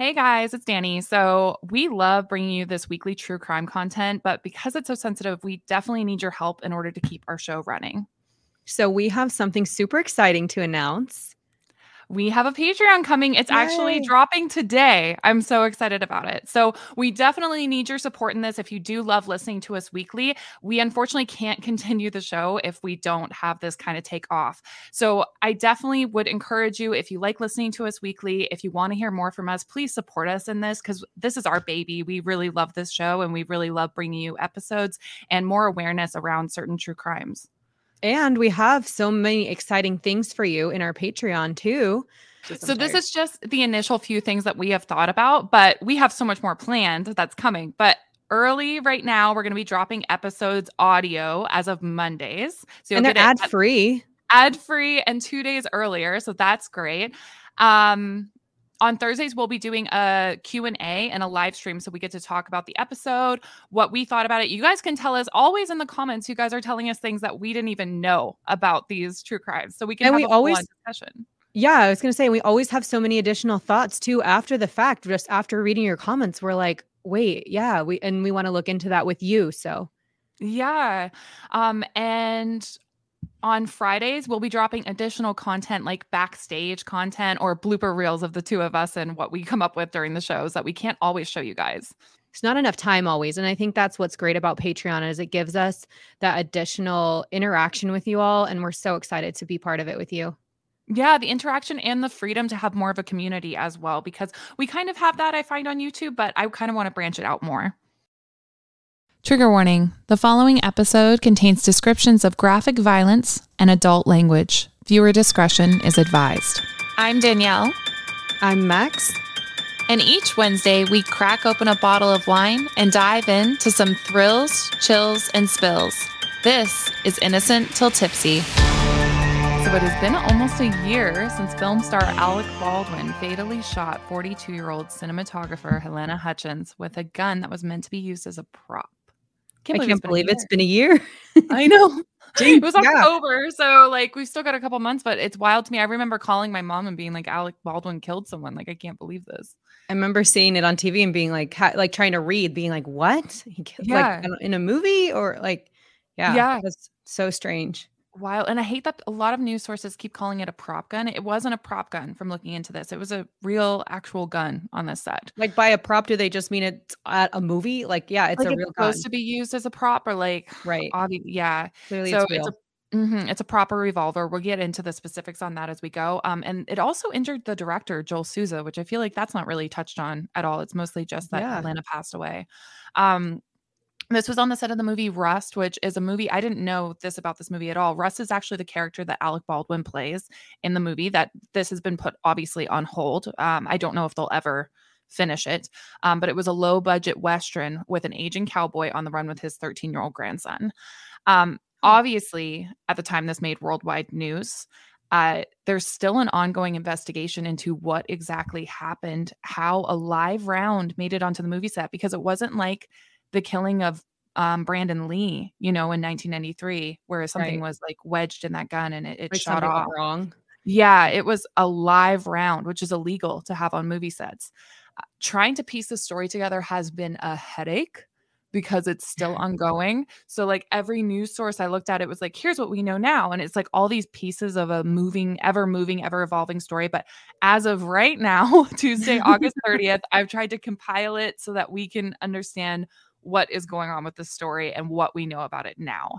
Hey guys, it's Danny. So, we love bringing you this weekly true crime content, but because it's so sensitive, we definitely need your help in order to keep our show running. So, we have something super exciting to announce we have a Patreon coming. It's Yay. actually dropping today. I'm so excited about it. So, we definitely need your support in this. If you do love listening to us weekly, we unfortunately can't continue the show if we don't have this kind of take off. So, I definitely would encourage you if you like listening to us weekly, if you want to hear more from us, please support us in this because this is our baby. We really love this show and we really love bringing you episodes and more awareness around certain true crimes. And we have so many exciting things for you in our Patreon too. So this is just the initial few things that we have thought about, but we have so much more planned that's coming. But early right now, we're going to be dropping episodes audio as of Mondays. So and they're ad free, ad free, and two days earlier. So that's great. Um, on Thursdays we'll be doing a Q&A and a live stream so we get to talk about the episode, what we thought about it. You guys can tell us always in the comments you guys are telling us things that we didn't even know about these true crimes. So we can and we always discussion. Yeah, I was going to say we always have so many additional thoughts too after the fact. Just after reading your comments, we're like, "Wait, yeah, we and we want to look into that with you." So yeah. Um and on Fridays, we'll be dropping additional content like backstage content or blooper reels of the two of us and what we come up with during the shows that we can't always show you guys. It's not enough time always. And I think that's what's great about Patreon is it gives us that additional interaction with you all. And we're so excited to be part of it with you. Yeah, the interaction and the freedom to have more of a community as well, because we kind of have that, I find on YouTube, but I kind of want to branch it out more. Trigger warning the following episode contains descriptions of graphic violence and adult language. Viewer discretion is advised. I'm Danielle. I'm Max. And each Wednesday, we crack open a bottle of wine and dive into some thrills, chills, and spills. This is Innocent Till Tipsy. So it has been almost a year since film star Alec Baldwin fatally shot 42 year old cinematographer Helena Hutchins with a gun that was meant to be used as a prop. Can't I can't believe it's been a year. I know. it was October, yeah. so like we've still got a couple months, but it's wild to me. I remember calling my mom and being like, "Alec Baldwin killed someone." Like, I can't believe this. I remember seeing it on TV and being like, like trying to read, being like, "What? He killed yeah. like in a movie or like, yeah, yeah, that's so strange." Wild. And I hate that a lot of news sources keep calling it a prop gun. It wasn't a prop gun from looking into this. It was a real actual gun on this set. Like by a prop, do they just mean it's at a movie? Like, yeah, it's like a it's real supposed gun. to be used as a prop or like right. Obvi- yeah. Clearly so it's real. It's a, mm-hmm, it's a proper revolver. We'll get into the specifics on that as we go. Um, and it also injured the director, Joel Souza, which I feel like that's not really touched on at all. It's mostly just that yeah. Halyna passed away. Um, this was on the set of the movie Rust, which is a movie I didn't know this about this movie at all. Rust is actually the character that Alec Baldwin plays in the movie. That this has been put obviously on hold. Um, I don't know if they'll ever finish it, um, but it was a low budget western with an aging cowboy on the run with his 13 year old grandson. Um, hmm. obviously, at the time this made worldwide news. Uh, there's still an ongoing investigation into what exactly happened, how a live round made it onto the movie set, because it wasn't like the killing of um, Brandon Lee, you know, in 1993, where something right. was like wedged in that gun and it, it like shot off. Wrong. Yeah, it was a live round, which is illegal to have on movie sets. Uh, trying to piece the story together has been a headache because it's still ongoing. So like every news source I looked at, it was like, here's what we know now. And it's like all these pieces of a moving, ever moving, ever evolving story. But as of right now, Tuesday, August 30th, I've tried to compile it so that we can understand what is going on with the story and what we know about it now.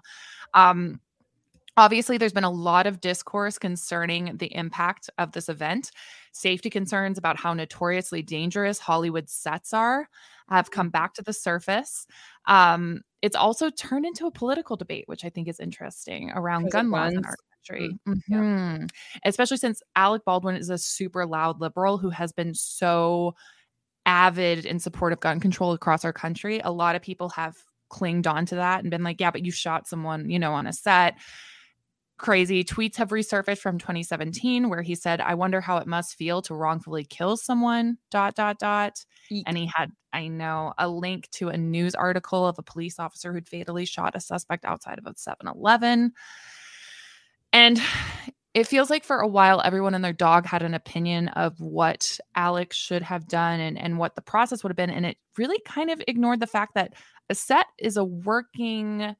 Um, Obviously, there's been a lot of discourse concerning the impact of this event. Safety concerns about how notoriously dangerous Hollywood sets are have come back to the surface. Um, it's also turned into a political debate, which I think is interesting around gun laws in our country. Mm-hmm. Yeah. Especially since Alec Baldwin is a super loud liberal who has been so avid in support of gun control across our country, a lot of people have clinged on to that and been like, yeah, but you shot someone, you know, on a set. Crazy tweets have resurfaced from 2017 where he said, I wonder how it must feel to wrongfully kill someone, dot, dot, dot. And he had, I know, a link to a news article of a police officer who'd fatally shot a suspect outside of a 7 Eleven. And it feels like for a while everyone and their dog had an opinion of what Alex should have done and, and what the process would have been. And it really kind of ignored the fact that a set is a working,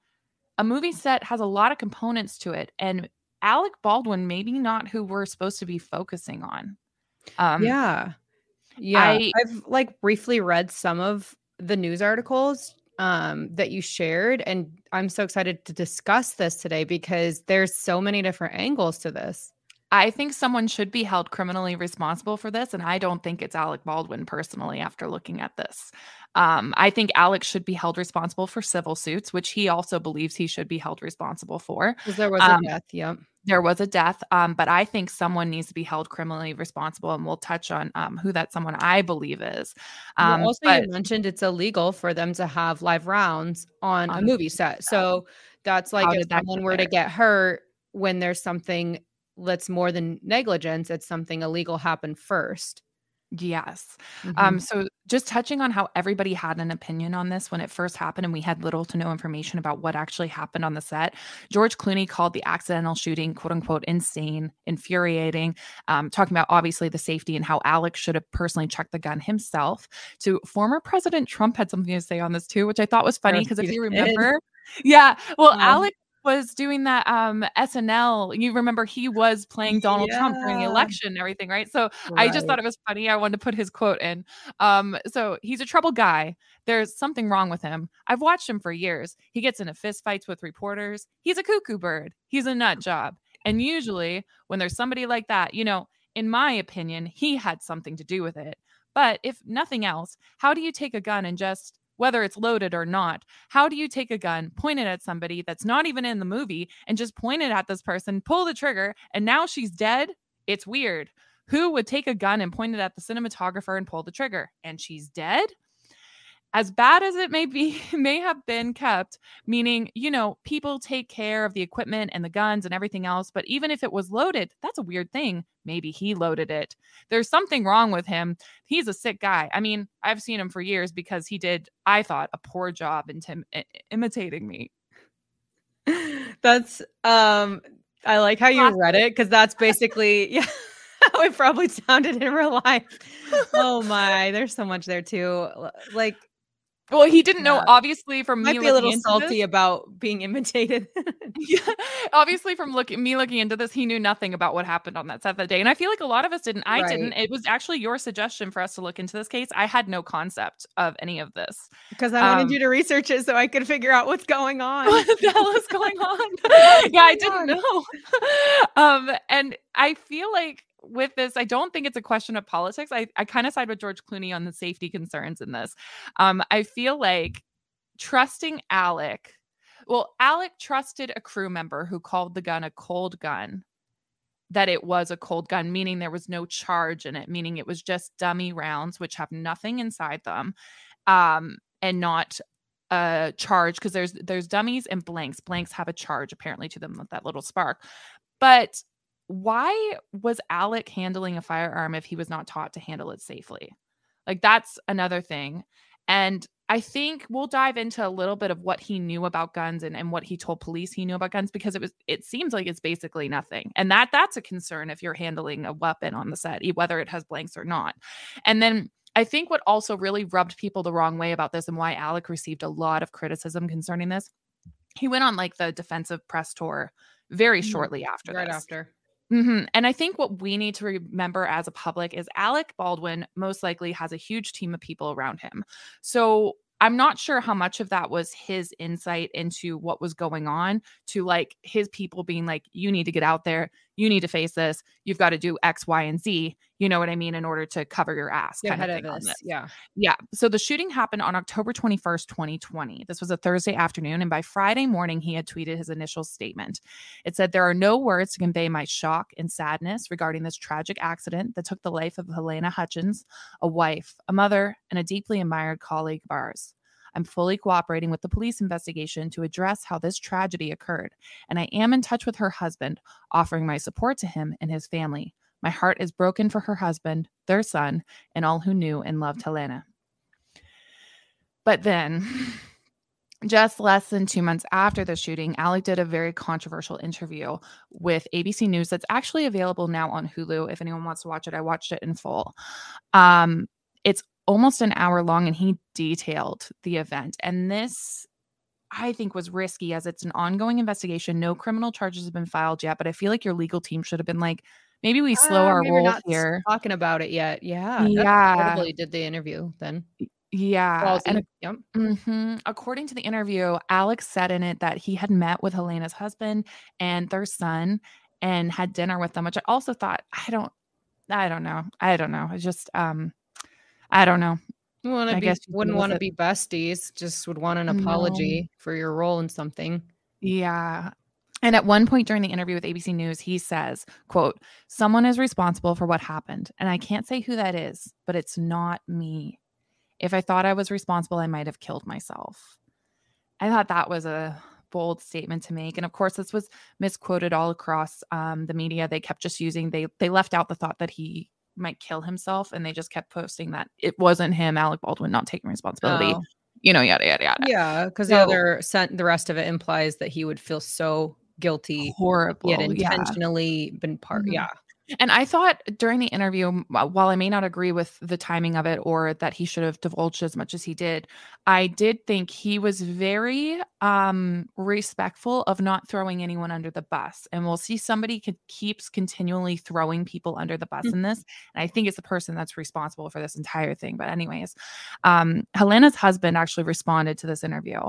a movie set has a lot of components to it. And Alec Baldwin, maybe not who we're supposed to be focusing on. Um, yeah. Yeah. I, I've like briefly read some of the news articles um, that you shared. And I'm so excited to discuss this today because there's so many different angles to this. I think someone should be held criminally responsible for this. And I don't think it's Alec Baldwin personally after looking at this. Um, I think Alex should be held responsible for civil suits, which he also believes he should be held responsible for. Because there was um, a death, yeah. There was a death, um, but I think someone needs to be held criminally responsible, and we'll touch on um, who that someone I believe is. Well, um, also, but, you mentioned it's illegal for them to have live rounds on, a movie set, so that's like if someone were to get hurt when there's something that's more than negligence, it's something illegal happened first. Yes. Um, mm-hmm. Um, so just touching on how everybody had an opinion on this when it first happened, and we had little to no information about what actually happened on the set. George Clooney called the accidental shooting, quote unquote, insane, infuriating, um, talking about obviously the safety and how Alex should have personally checked the gun himself. To former President Trump had something to say on this too, which I thought was funny because if you remember, yeah, well, Alex was doing that um SNL. You remember he was playing Donald yeah. Trump during the election and everything, right? So right. I just thought it was funny. I wanted to put his quote in. Um, so he's a troubled guy. There's something wrong with him. I've watched him for years. He gets into fist fights with reporters. He's a cuckoo bird. He's a nut job. And usually when there's somebody like that, you know, in my opinion, he had something to do with it. But if nothing else, how do you take a gun and just whether it's loaded or not. How do you take a gun, point it at somebody that's not even in the movie, and just point it at this person, pull the trigger, and now she's dead? It's weird. Who would take a gun and point it at the cinematographer and pull the trigger? And she's dead? As bad as it may be may have been kept meaning you know people take care of the equipment and the guns and everything else but even if it was loaded that's a weird thing. Maybe he loaded it. There's something wrong with him. He's a sick guy. I mean i've seen him for years because he did i thought a poor job in tim- imitating me. That's um i like how you read it because that's basically yeah how it probably sounded in real life. Oh my, there's so much there too. Like well, he didn't know, obviously, from Might me be a little salty this. about being imitated. yeah, obviously, from looking me looking into this, he knew nothing about what happened on that set that day, and I feel like a lot of us didn't. I right. didn't. It was actually your suggestion for us to look into this case. I had no concept of any of this because I wanted um, you to research it so I could figure out what's going on. What the hell is going on? yeah, I didn't know. um, and I feel like with this, I don't think it's a question of politics. I, I kind of side with George Clooney on the safety concerns in this. Um, I feel like trusting Alec, well, Alec trusted a crew member who called the gun a cold gun, that it was a cold gun, meaning there was no charge in it, meaning it was just dummy rounds, which have nothing inside them, um, and not a charge because there's there's dummies and blanks. Blanks have a charge apparently to them with that little spark. But why was Alec handling a firearm if he was not taught to handle it safely? Like that's another thing. And I think we'll dive into a little bit of what he knew about guns and, and what he told police he knew about guns because it was it seems like it's basically nothing. And that that's a concern if you're handling a weapon on the set, whether it has blanks or not. And then I think what also really rubbed people the wrong way about this and why Alec received a lot of criticism concerning this, he went on like the defensive press tour very mm-hmm. shortly after right this. after Mm-hmm. And I think what we need to remember as a public is Alec Baldwin most likely has a huge team of people around him. So I'm not sure how much of that was his insight into what was going on to like his people being like, you need to get out there, you need to face this. You've got to do X, Y, and Z. You know what I mean? In order to cover your ass. Kind of, of this. Yeah. Yeah. So the shooting happened on October 21st, 2020. This was a Thursday afternoon. And by Friday morning, he had tweeted his initial statement. It said, There are no words to convey my shock and sadness regarding this tragic accident that took the life of Helena Hutchins, a wife, a mother, and a deeply admired colleague of ours. I'm fully cooperating with the police investigation to address how this tragedy occurred, and I am in touch with her husband, offering my support to him and his family. My heart is broken for her husband, their son, and all who knew and loved Helena. But then, just less than two months after the shooting, Alec did a very controversial interview with ABC News that's actually available now on Hulu. If anyone wants to watch it, I watched it in full. Um, it's almost an hour long and he detailed the event. And this I think was risky as it's an ongoing investigation. No criminal charges have been filed yet, but I feel like your legal team should have been like, maybe we slow uh, our roll here. Talking about it yet. Yeah. Yeah. did the interview then. Yeah. And yep. mm-hmm. according to the interview, Alex said in it that he had met with Helena's husband and their son and had dinner with them, which I also thought, I don't, I don't know. I don't know. It's just, um, I don't know. To be guess wouldn't want to be besties. Just would want an apology no. for your role in something. Yeah. And at one point during the interview with ABC News, he says, quote, someone is responsible for what happened. And I can't say who that is, but it's not me. If I thought I was responsible, I might have killed myself. I thought that was a bold statement to make. And of course, this was misquoted all across um, the media. They kept just using, they they left out the thought that he might kill himself and they just kept posting that it wasn't him alec baldwin not taking responsibility oh. you know yada yada yada yeah because so, the other sent the rest of it implies that he would feel so guilty horrible yet intentionally yeah. been part mm-hmm. yeah and I thought during the interview, while I may not agree with the timing of it or that he should have divulged as much as he did, I did think he was very um, respectful of not throwing anyone under the bus. And we'll see somebody could, keeps continually throwing people under the bus mm-hmm. in this. And I think it's the person that's responsible for this entire thing. But, anyways, um, Halyna's husband actually responded to this interview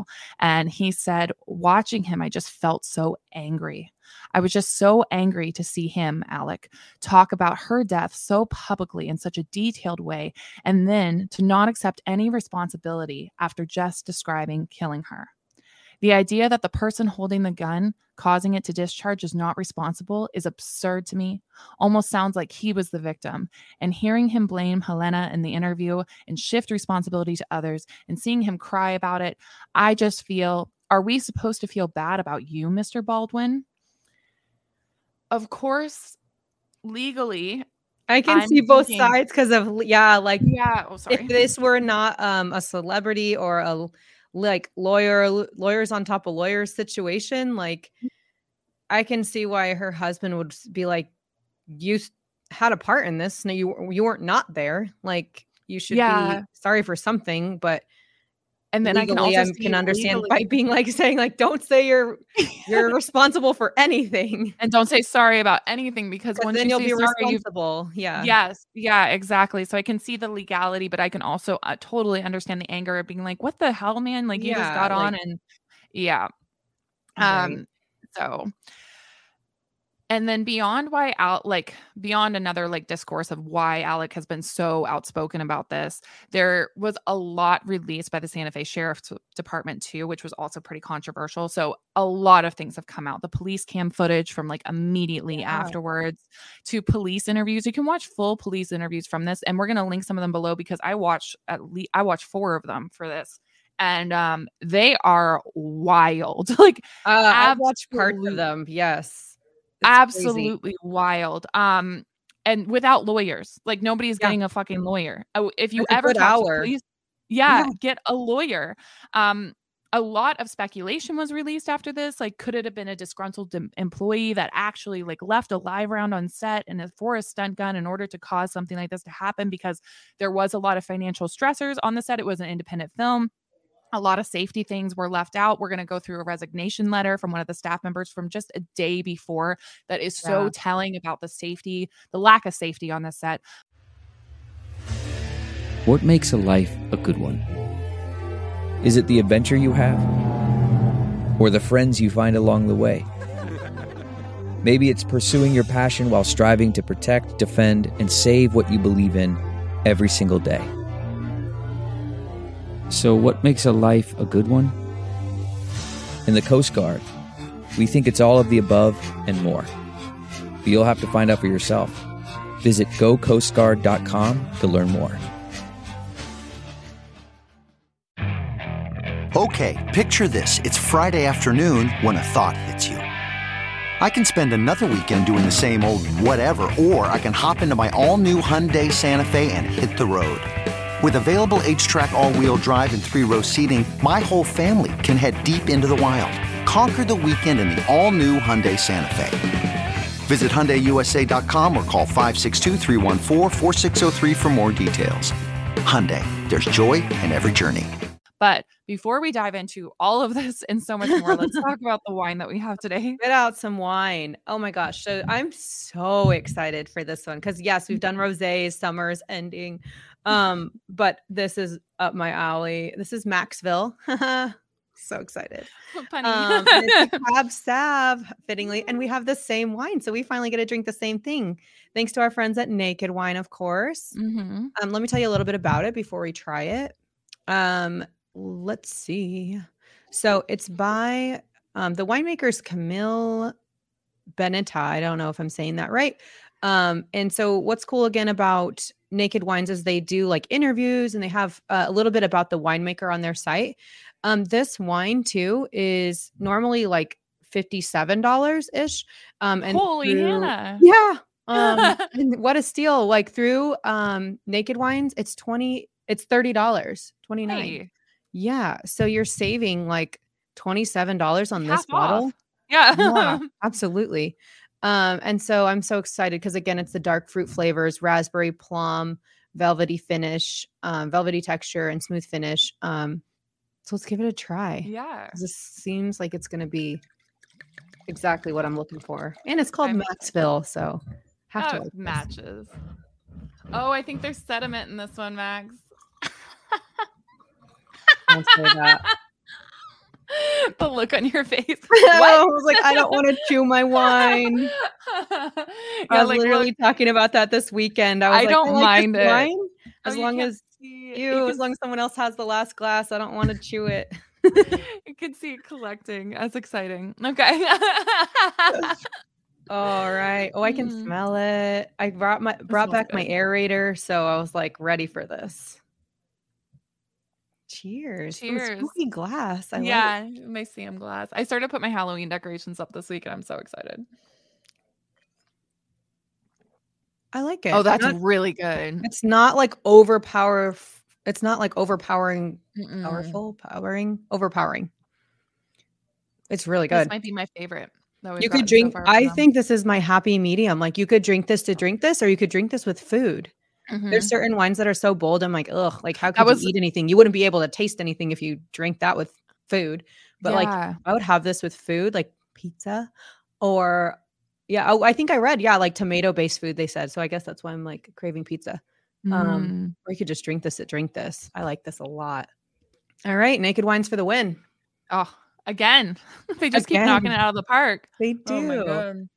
and he said, Watching him, I just felt so angry. I was just so angry to see him, Alec, talk about her death so publicly in such a detailed way, and then to not accept any responsibility after just describing killing her. The idea that the person holding the gun, causing it to discharge, is not responsible is absurd to me. Almost sounds like he was the victim. And hearing him blame Helena in the interview and shift responsibility to others and seeing him cry about it, I just feel are we supposed to feel bad about you, Mr. Baldwin? Of course, legally, I can I'm see both thinking, sides because of yeah, like yeah. Oh, if this were not um a celebrity or a like lawyer lawyers on top of lawyers situation, like I can see why her husband would be like, you had a part in this. No, you you weren't not there. Like you should yeah. be sorry for something, but and then legally, I can also I can understand legally. by being like saying like don't say you're you're responsible for anything and don't say sorry about anything because once then you will be sorry, responsible. Yeah. Yes. Yeah. Exactly. So I can see the legality, but I can also uh, totally understand the anger of being like, "What the hell, man? Like you yeah, just got like, on and yeah." Right. Um. So and then beyond why out like beyond another like discourse of why alec has been so outspoken about this there was a lot released by the santa fe sheriff's department too which was also pretty controversial. So a lot of things have come out. The police cam footage from like immediately yeah. afterwards to police interviews. You can watch full police interviews from this and we're going to link some of them below because i watched at least i watched four of them for this. And um they are wild. Like uh, i watched parts of them yes absolutely crazy. wild. Um, and without lawyers, like nobody's yeah. getting a fucking lawyer. Oh, if you That's ever talk hour. to police, yeah, yeah, get a lawyer. Um, a lot of speculation was released after this. Like, could it have been a disgruntled employee that actually like left a live round on set and for a stunt gun in order to cause something like this to happen? Because there was a lot of financial stressors on the set. It was an independent film a lot of safety things were left out. We're going to go through a resignation letter from one of the staff members from just a day before that is so telling about the safety, the lack of safety on the set. What makes a life a good one? Is it the adventure you have? Or the friends you find along the way? Maybe it's pursuing your passion while striving to protect, defend, and save what you believe in every single day. So, what makes a life a good one? In the Coast Guard, we think it's all of the above and more. But you'll have to find out for yourself. Visit gocoastguard.com to learn more. Okay, picture this. It's Friday afternoon when a thought hits you. I can spend another weekend doing the same old whatever, or I can hop into my all new Hyundai Santa Fe and hit the road. With available HTRAC, all wheel drive, and three row seating, my whole family can head deep into the wild. Conquer the weekend in the all new Hyundai Santa Fe. Visit HyundaiUSA.com or call 562 for more details. Hyundai, there's joy in every journey. But before we dive into all of this and so much more, let's talk about the wine that we have today. Get out some wine. Oh my gosh. So I'm so excited for this one because yes, we've done rosés, summer's ending. Um, but this is up my alley. This is Maxville. so excited. Funny. Um, Cab Sav, fittingly, and we have the same wine, so we finally get to drink the same thing. Thanks to our friends at Naked Wine, of course. Mm-hmm. Um, let me tell you a little bit about it before we try it. Um, let's see. So it's by um, the winemaker's Camille Benitah. I don't know if I'm saying that right. Um, and so what's cool again about Naked Wines is they do like interviews and they have uh, a little bit about the winemaker on their site. Um, this wine too is normally like $57 ish. Um, and holy through, Hannah. Yeah. Um, what a steal. Like through um Naked Wines, it's 20, it's $30, 29. Hey. Yeah. So you're saving like $27 on Half this bottle. Yeah. Yeah, absolutely. Um, and so I'm so excited because again, it's the dark fruit flavors, raspberry, plum, velvety finish, um, velvety texture, and smooth finish. Um, so let's give it a try. yeah. This seems like it's going to be exactly what I'm looking for, and it's called I'm- Maxville, so have to Oh, like this. matches. Oh, I think there's sediment in this one, Max. Don't say that. the look on your face. I was like, I don't want to chew my wine. yeah, I was like, literally talking about that this weekend. I was I like, don't this mind it. wine, oh, as long as you, you as long as someone else has the last glass, I don't want to chew it. you can see it collecting. That's exciting. Okay. All right. Oh, I can Mm. smell it. I brought my brought back my aerator, so I was like ready for this. Cheers. Cheers. spooky glass. I like yeah, my Sam glass. I started to put my Halloween decorations up this week and I'm so excited. I like oh, it. Oh, that's Not- really good. it's not like overpower. It's not like overpowering, Mm-mm. powerful, powering, overpowering. It's really good. This might be my favorite. You could gotten so drink. I think this is my happy medium. Like you could drink this to drink this, or you could drink this with food. Them. There's certain wines that are so bold. I'm like, ugh, like how could was- you eat anything? You wouldn't be able to taste anything if you drink that with food. But like I would have this with food, like pizza, or yeah. Oh, I think I read, yeah, like tomato based food. They said so. I guess that's why I'm like craving pizza. Um, Mm. or you could just drink this drink this. I like this a lot. All right, naked wines for the win. Oh, again. they just keep knocking it out of the park. They do. Oh my god.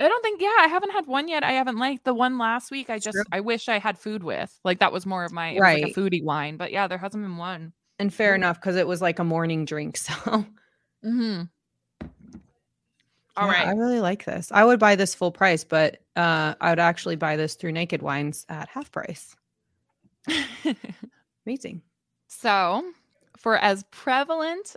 I don't think yeah, I haven't had one yet. I haven't liked the one last week. I just True. I wish I had food with. Like that was more of my Right. like a foodie wine. But yeah, there hasn't been one. And fair enough because it was like a morning drink. So Mm-hmm. All Yeah, right. I really like this. I would buy this full price, but uh, I would actually buy this through Naked Wines at half price. Amazing. so, for as prevalent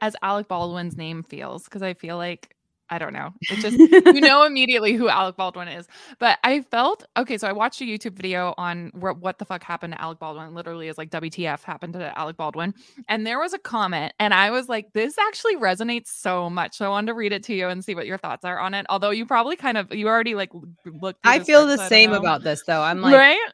as Alec Baldwin's name feels, because I feel like I don't know, it just you know immediately who Alec Baldwin is. But I felt okay. So I watched a YouTube video on what the fuck happened to Alec Baldwin. Literally, is like WTF happened to Alec Baldwin. And there was a comment, and I was like, this actually resonates so much. So I wanted to read it to you and see what your thoughts are on it. Although you probably kind of you already like looked. I feel the I same know. about this though. I'm like, right.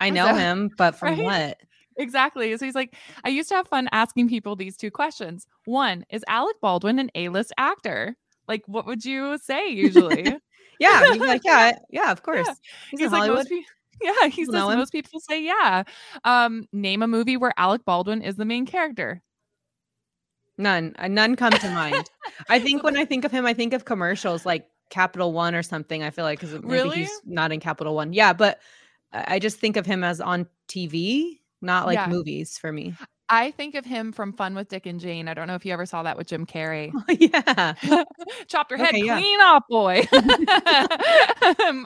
I know him, but from right? what? Exactly. So he's like, I used to have fun asking people these two questions. One, is Alec Baldwin an A-list actor? Like, what would you say usually? Yeah, you'd like, yeah, yeah, of course. Yeah. He's, He's like most people. Yeah, he says most people say yeah. Um, name a movie where Alec Baldwin is the main character. None. uh, None come to mind. I think when I think of him, I think of commercials like Capital One or something. I feel like because really? he's not in Capital One. Yeah, but I just think of him as on TV, not like yeah. movies for me. I think of him from Fun with Dick and Jane. I don't know if you ever saw that with Jim Carrey. Oh, yeah. Chopped her head okay, clean yeah. off, boy.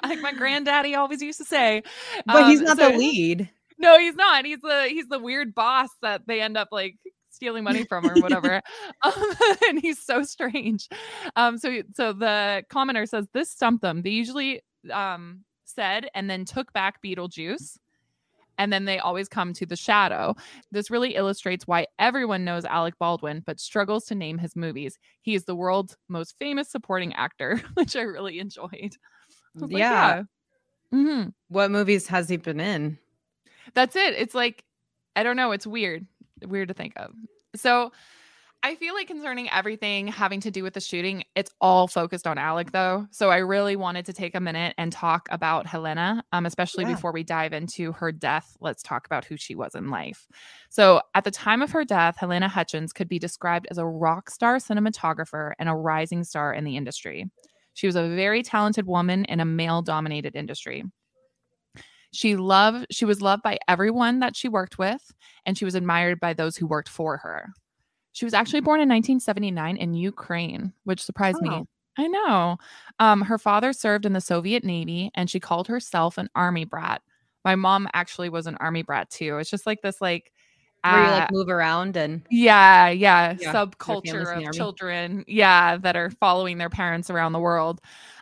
like my granddaddy always used to say. But um, he's not so, the lead. No, he's not. He's the he's the weird boss that they end up like stealing money from or whatever. um, and he's so strange. Um, so so the commenter says this stumped them. They usually um said and then took back Beetlejuice and then they always come to the shadow. This really illustrates why everyone knows Alec Baldwin but struggles to name his movies. He is the world's most famous supporting actor, which I really enjoyed. I yeah. Like, yeah. Mm-hmm. What movies has he been in? That's it. It's like, I don't know. It's weird. Weird to think of. So I feel like concerning everything having to do with the shooting, it's all focused on Alec though. So I really wanted to take a minute and talk about Helena, um, especially yeah. before we dive into her death. Let's talk about who she was in life. So at the time of her death, Helena Hutchins could be described as a rock star cinematographer and a rising star in the industry. She was a very talented woman in a male dominated industry. She loved she was loved by everyone that she worked with and she was admired by those who worked for her. She was actually born in 1979 in Ukraine, which surprised oh. me. I know. Um, her father served in the Soviet Navy and she called herself an army brat. My mom actually was an army brat too. It's just like this like where you like uh, move around and yeah, yeah, yeah subculture of children, yeah, that are following their parents around the world.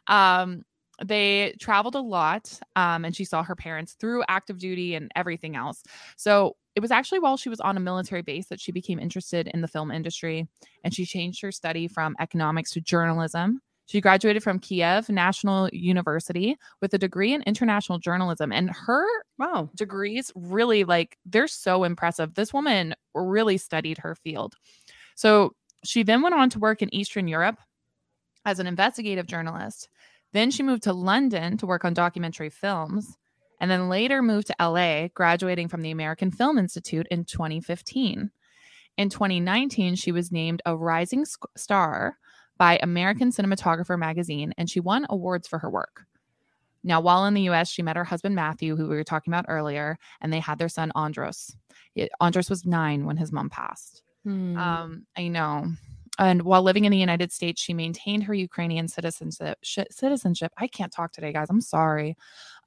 Um, they traveled a lot um, and she saw her parents through active duty and everything else. So it was actually while she was on a military base that she became interested in the film industry and she changed her study from economics to journalism. She graduated from Kiev National University with a degree in international journalism. And her wow. degrees really like they're so impressive. This woman really studied her field. So she then went on to work in Eastern Europe as an investigative journalist. Then she moved to London to work on documentary films and then later moved to LA, graduating from the American Film Institute in 2015. In 2019, she was named a rising star by American Cinematographer magazine, and she won awards for her work. Now, while in the US, she met her husband Matthew, who we were talking about earlier, and they had their son Andros. Andros was nine when his mom passed. Hmm. Um, I know. And while living in the United States, she maintained her Ukrainian citizenship. Citizenship. I can't talk today, guys. I'm sorry.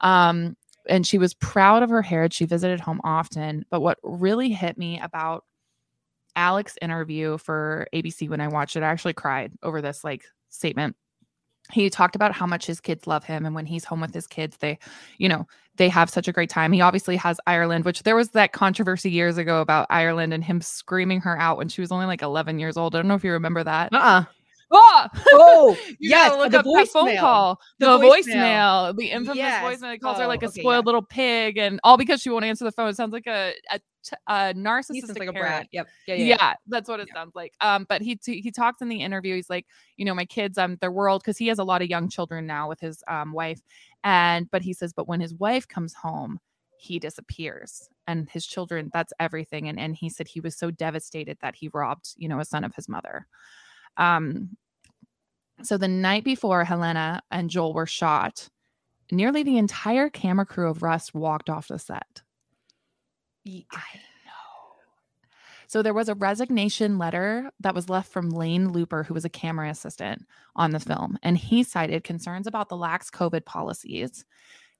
Um, and she was proud of her heritage. She visited home often. But what really hit me about Alec's interview for ABC when I watched it, I actually cried over this like statement. He talked about how much his kids love him and when he's home with his kids, they, you know, they have such a great time. He obviously has Ireland, which there was that controversy years ago about Ireland and him screaming her out when she was only like 11 years old. I don't know if you remember that. Uh-uh. Oh, oh yes, look the up that phone call, the, the voicemail. voicemail, the infamous yes. voicemail. It calls oh, her like a okay, spoiled yeah. little pig, and all because she won't answer the phone. It sounds like a a, a narcissistic like a brat. Yep. Yeah, yeah, yeah, that's what it yeah. sounds like. Um, but he t- he talks in the interview. He's like, you know, my kids, um, their world, because he has a lot of young children now with his um wife, and but he says, but when his wife comes home, he disappears and his children that's everything and and he said he was so devastated that he robbed you know a son of his mother um so the night before Helena and Joel were shot, nearly the entire camera crew of Rust walked off the set. I know. So there was a resignation letter that was left from Lane Luper, who was a camera assistant on the mm-hmm. film, and he cited concerns about the lax COVID policies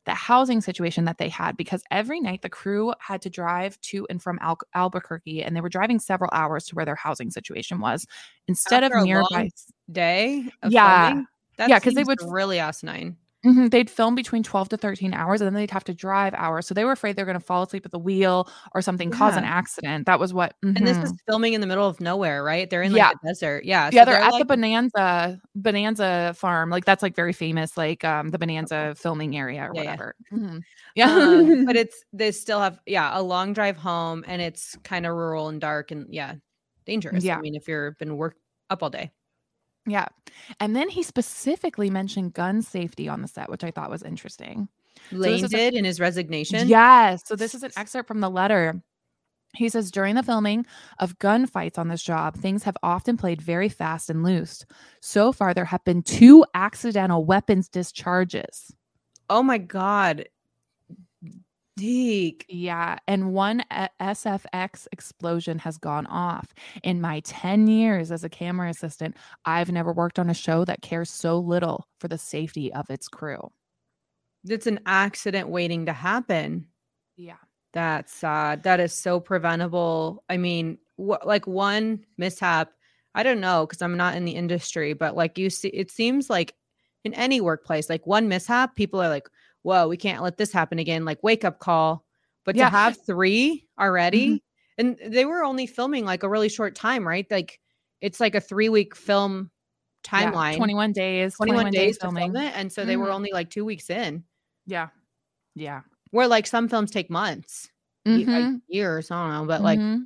the housing situation that they had because every night the crew had to drive to and from Al- Albuquerque and they were driving several hours to where their housing situation was instead After of nearby day. yeah. yeah, because they would really asinine. Mm-hmm. They'd film between 12 to 13 hours and then they'd have to drive hours. So they were afraid they're going to fall asleep at the wheel or something yeah. cause an accident. That was what. Mm-hmm. And this is mm-hmm. filming in the middle of nowhere, right? They're in like yeah. the desert. Yeah. So yeah. They're, they're at like... the Bonanza, Bonanza farm. Like that's like very famous, like um the Bonanza okay. filming area or yeah, whatever. Yeah. Mm-hmm. yeah. Um, but it's, they still have, yeah, a long drive home and it's kind of rural and dark and yeah, dangerous. Yeah. I mean, if you're been work up all day. Yeah. And then he specifically mentioned gun safety on the set, which I thought was interesting. Lane so did a, in his resignation. Yes. So this is an excerpt from the letter. He says during the filming of gunfights on this job, things have often played very fast and loose. So far, there have been two accidental weapons discharges. Oh my God. Yeah. And one SFX explosion has gone off. In my 10 years as a camera assistant, I've never worked on a show that cares so little for the safety of its crew. It's an accident waiting to happen. Yeah. That's sad. That is so preventable. I mean, wh- like one mishap, I don't know because I'm not in the industry, but like you see, it seems like in any workplace, like one mishap, people are like, whoa, we can't let this happen again. Like wake up call. But yeah. to have three already, mm-hmm. and they were only filming like a really short time, right? Like it's like a three week film timeline. Yeah, 21 days. 21, 21 days, days filming. Film it, and so mm-hmm. they were mm-hmm. only like two weeks in. Yeah. Yeah. Where like some films take months, mm-hmm. years, I don't know, but like, mm-hmm.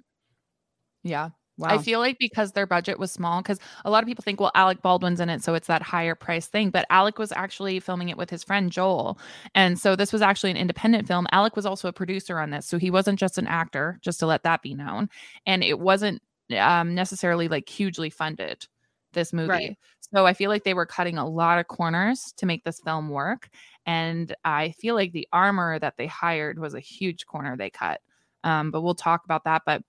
yeah. Wow. I feel like because their budget was small, because a lot of people think, well, Alec Baldwin's in it, so it's that higher price thing. But Alec was actually filming it with his friend Joel. And so this was actually an independent film. Alec was also a producer on this. So he wasn't just an actor, just to let that be known. And it wasn't um, necessarily like hugely funded, this movie. Right. So I feel like they were cutting a lot of corners to make this film work. And I feel like the armor that they hired was a huge corner they cut. Um, but we'll talk about that. But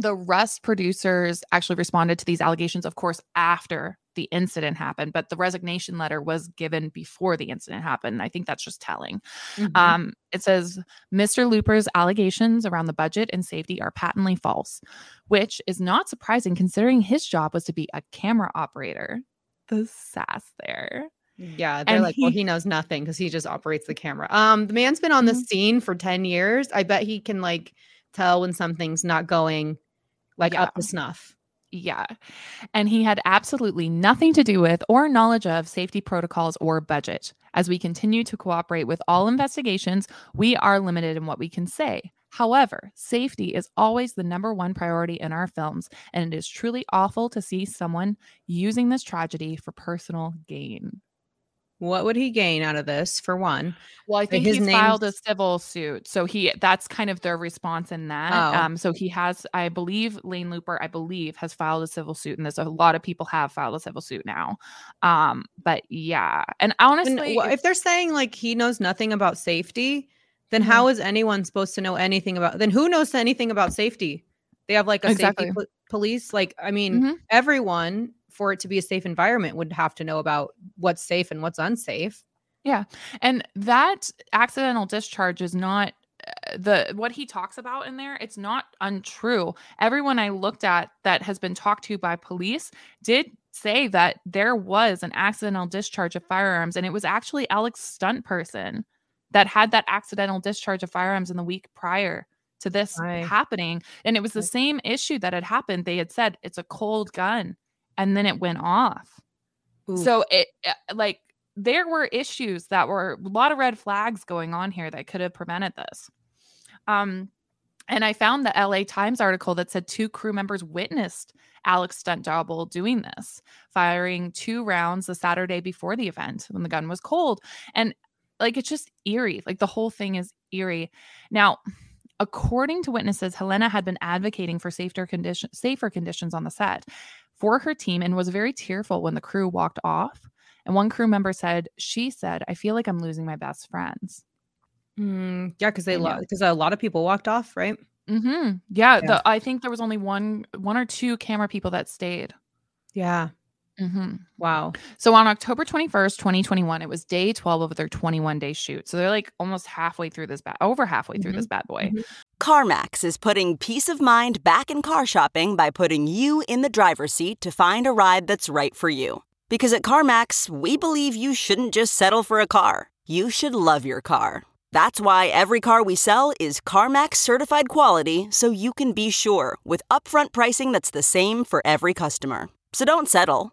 the Rust producers actually responded to these allegations, of course, after the incident happened, but the resignation letter was given before the incident happened. I think that's just telling. Mm-hmm. Um, it says Mr. Luper's allegations around the budget and safety are patently false, which is not surprising considering his job was to be a camera operator. The sass there. Yeah, they're and like, he, well, he knows nothing because he just operates the camera. Um, the man's been on the mm-hmm. scene for 10 years. I bet he can like tell when something's not going like yeah. up to snuff. Yeah. And he had absolutely nothing to do with or knowledge of safety protocols or budget. As we continue to cooperate with all investigations, we are limited in what we can say. However, safety is always the number one priority in our films, and it is truly awful to see someone using this tragedy for personal gain. What would he gain out of this for one? Well, I think he's name's... filed a civil suit. So he that's kind of their response in that. Oh. Um, so he has, I believe Lane Luper, I believe, has filed a civil suit, and there's a lot of people have filed a civil suit now. Um, but yeah. And honestly, and if they're saying like he knows nothing about safety, then mm-hmm. how is anyone supposed to know anything about then who knows anything about safety? They have like a exactly. safety police. Like, I mean, mm-hmm. everyone for it to be a safe environment would have to know about what's safe and what's unsafe. Yeah. And that accidental discharge is not uh, the what he talks about in there it's not untrue everyone i looked at that has been talked to by police did say that there was an accidental discharge of firearms and it was actually alex stunt person that had that accidental discharge of firearms in the week prior to this right. happening and it was the same issue that had happened they had said it's a cold gun and then it went off. So it eh, like there were issues that were a lot of red flags going on here that could have prevented this. Um and I found the LA Times article that said two crew members witnessed Alex Stunt Double doing this, firing two rounds the Saturday before the event when the gun was cold. And like it's just eerie. Like the whole thing is eerie. Now, according to witnesses, Helena had been advocating for safer condition safer conditions on the set for her team and was very tearful when the crew walked off. And one crew member said, She said, I feel like I'm losing my best friends. Mm, yeah, because they because a lot of people walked off, right? Mm-hmm. Yeah, yeah. The, I think there was only one one or two camera people that stayed. Yeah. Mm-hmm. Wow. So on October 21st, 2021, it was day 12 of their 21 day shoot. So they're like almost halfway through this bad, over halfway through mm-hmm. this bad boy. Mm-hmm. CarMax is putting peace of mind back in car shopping by putting you in the driver's seat to find a ride that's right for you. Because at CarMax, we believe you shouldn't just settle for a car, you should love your car. That's why every car we sell is CarMax certified quality so you can be sure with upfront pricing that's the same for every customer. So don't settle.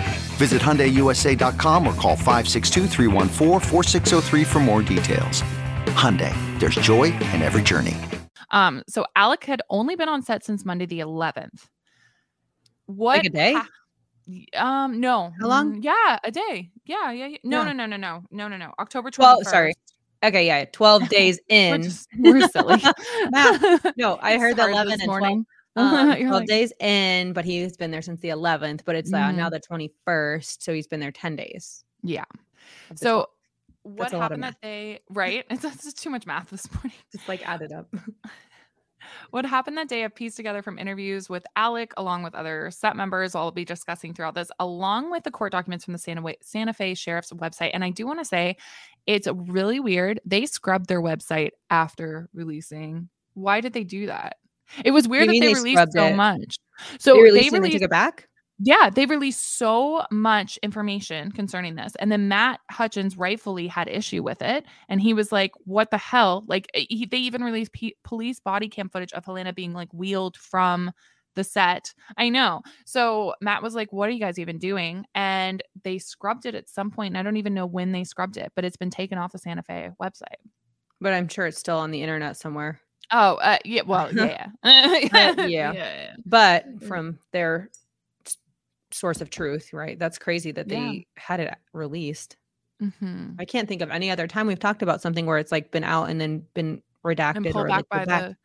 Visit HyundaiUSA.com or call 562 for more details. Hyundai, there's joy in every journey. Um, so Alec had only been on set since Monday the 11th. What like a day? Ha- um, no. How long? Mm, yeah, a day. Yeah, yeah. yeah. No, yeah. no, no, no, no, no, no, no. October 12th. Well, sorry. Okay, yeah, 12 days in. we're, just, we're silly. no, I heard the 11 and morning. 12, um, 12 like, days in, but he's been there since the 11th, but it's uh, mm-hmm. now the 21st. So he's been there 10 days. Yeah. So what happened that day? Right. It's, it's too much math this morning. Just like add it up. what happened that day I've pieced together from interviews with Alec, along with other set members. I'll be discussing throughout this, along with the court documents from the Santa, Santa Fe Sheriff's website. And I do want to say it's really weird. They scrubbed their website after releasing. Why did they do that? It was weird that they, released so it. much. So they released they, released, they it back. Yeah, they released so much information concerning this. And then Matt Hutchins rightfully had issue with it. And he was like, what the hell? Like, eh, he, they even released p- police body cam footage of Halyna being like wheeled from the set. I know. So Matt was like, what are you guys even doing? And they scrubbed it at some point. And I don't even know when they scrubbed it, but it's been taken off the Santa Fe website. But I'm sure it's still on the internet somewhere. Oh, uh, yeah. Well, yeah. yeah. yeah. But mm. from their source of truth, right? That's crazy that they yeah. had it released. Mm-hmm. I can't think of any other time we've talked about something where it's like been out and then been redacted and or back by back.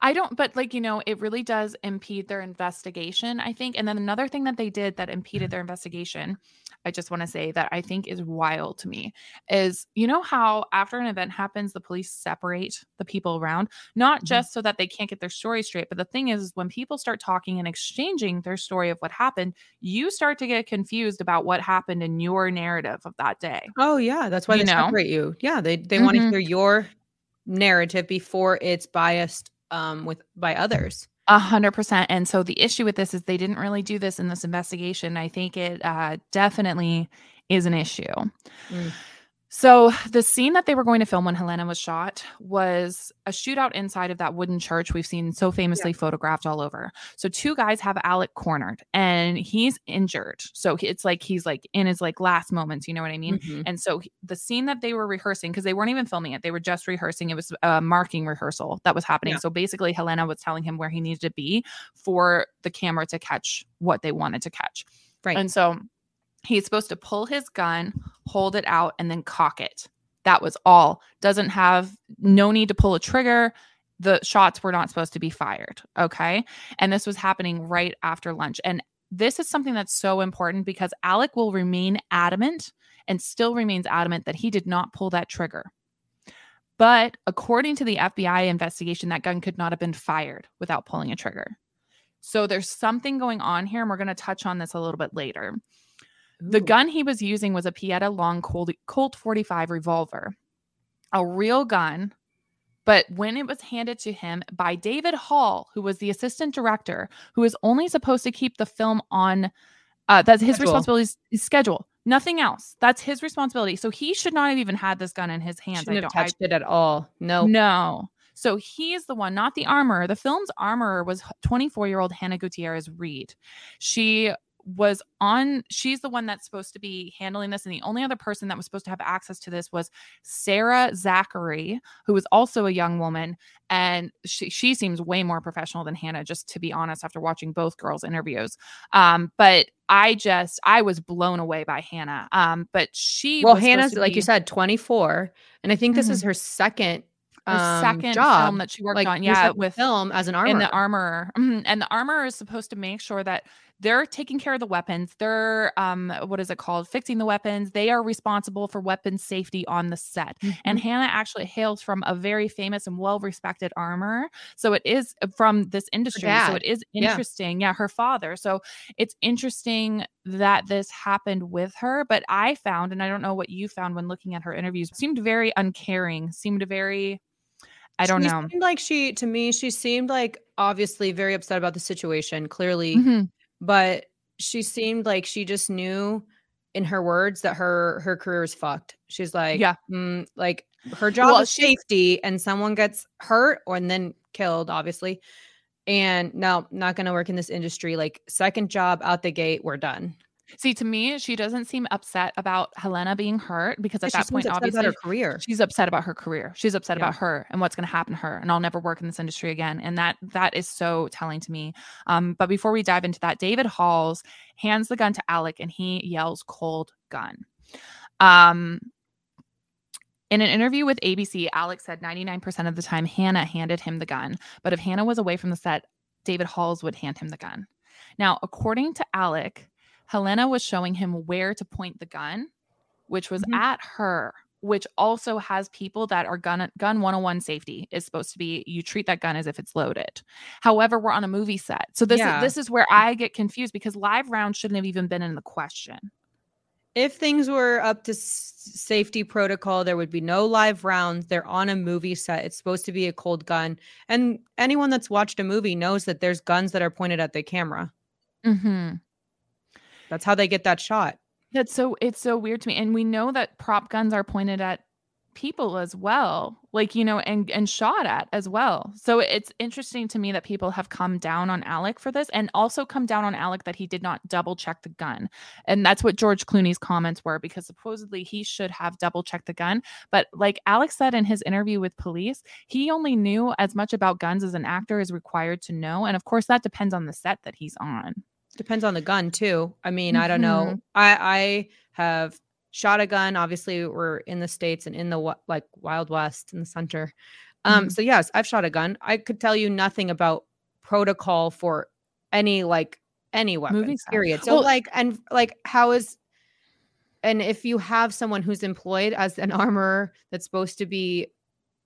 I don't, but like you know, it really does impede their investigation. I think, and then another thing that they did that impeded mm-hmm. their investigation I just want to say that I think is wild to me is you know how after an event happens, the police separate the people around, not mm-hmm. just so that they can't get their story straight, but the thing is, when people start talking and exchanging their story of what happened, you start to get confused about what happened in your narrative of that day. Oh yeah, that's why you they know? separate you. Yeah, they they mm-hmm. want to hear your narrative before it's biased um with by others. A hundred percent. And so the issue with this is they didn't really do this in this investigation. I think it uh, definitely is an issue. Mm. So, the scene that they were going to film when Halyna was shot was a shootout inside of that wooden church we've seen so famously yeah. photographed all over. So, two guys have Alec cornered and he's injured. So, it's like he's like in his like last moments, you know what I mean? Mm-hmm. And so, the scene that they were rehearsing because they weren't even filming it, they were just rehearsing. It was a marking rehearsal that was happening. Yeah. So, basically, Halyna was telling him where he needed to be for the camera to catch what they wanted to catch. Right. And so, He's supposed to pull his gun, hold it out, and then cock it. That was all. Doesn't have no need to pull a trigger. The shots were not supposed to be fired. Okay. And this was happening right after lunch. And this is something that's so important because Alec will remain adamant and still remains adamant that he did not pull that trigger. But according to the FBI investigation, that gun could not have been fired without pulling a trigger. So there's something going on here, and we're going to touch on this a little bit later. The gun he was using was a Pietta Long Colt, Colt 45 revolver, a real gun. But when it was handed to him by David Hall, who was the assistant director, who is only supposed to keep the film on, uh, that's his schedule. responsibility, his schedule, nothing else. That's his responsibility. So he should not have even had this gun in his hands. Shouldn't I don't have touched I, it at all. No, no. So he's the one, not the armorer. The film's armorer was 24 year old Hannah Gutierrez Reed. She was on she's the one that's supposed to be handling this and the only other person that was supposed to have access to this was sarah zachry who was also a young woman and she, she seems way more professional than hannah just to be honest after watching both girls interviews um, but i just i was blown away by hannah um, but she well hannah's like be, you said 24 and i think this mm-hmm. is her second um, second job film that she worked like, on yeah with film as an armor in the armor mm-hmm. and the armor is supposed to make sure that they're taking care of the weapons. They're um what is it called? Fixing the weapons. They are responsible for weapons safety on the set. Mm-hmm. And Hannah actually hails from a very famous and well-respected armor. So it is uh, from this industry. So it is interesting. Yeah. yeah, her father. So it's interesting that this happened with her, but I found and I don't know what you found when looking at her interviews, seemed very uncaring, seemed very I don't she know. Seemed like she to me, she seemed like obviously very upset about the situation. Clearly, mm-hmm but she seemed like she just knew in her words that her her career is fucked. She's like, yeah, mm, like her job well, is safety and someone gets hurt or and then killed obviously and no not going to work in this industry. Like second job out the gate we're done See, to me, she doesn't seem upset about Halyna being hurt because at yeah, that point, obviously, her career. She's upset about her career. She's upset yeah. about her and what's going to happen to her. And I'll never work in this industry again. And that that is so telling to me. Um, but before we dive into that, David Halls hands the gun to Alec and he yells "cold gun." Um, in an interview with ABC, Alex said 99% of the time Hannah handed him the gun, but if Hannah was away from the set, David Halls would hand him the gun. Now, according to Alec, Halyna was showing him where to point the gun, which was mm-hmm. at her, which also has people that are gun gun 101 safety is supposed to be you treat that gun as if it's loaded. However, we're on a movie set. So this yeah. is this is where I get confused because live rounds shouldn't have even been in the question if things were up to s- safety protocol, there would be no live rounds. They're on a movie set. It's supposed to be a cold gun. And anyone that's watched a movie knows that there's guns that are pointed at the camera. Mm-hmm. That's how they get that shot. That's so it's so weird to me. And we know that prop guns are pointed at people as well like you know and and shot at as well. So it's interesting to me that people have come down on alec for this and also come down on alec that he did not double check the gun. And that's what george clooney's comments were because supposedly he should have double checked the gun. But like alex said in his interview with police he only knew as much about guns as an actor is required to know. And of course that depends on the set that he's on depends on the gun too i mean mm-hmm. i don't know mm-hmm. i i have shot a gun. Obviously, we're in the states and in the like Wild West in the center. Um, mm-hmm. so yes, I've shot a gun. I could tell you nothing about protocol for any like any weapons. Period. So well, like and like how is and if you have someone who's employed as an armorer that's supposed to be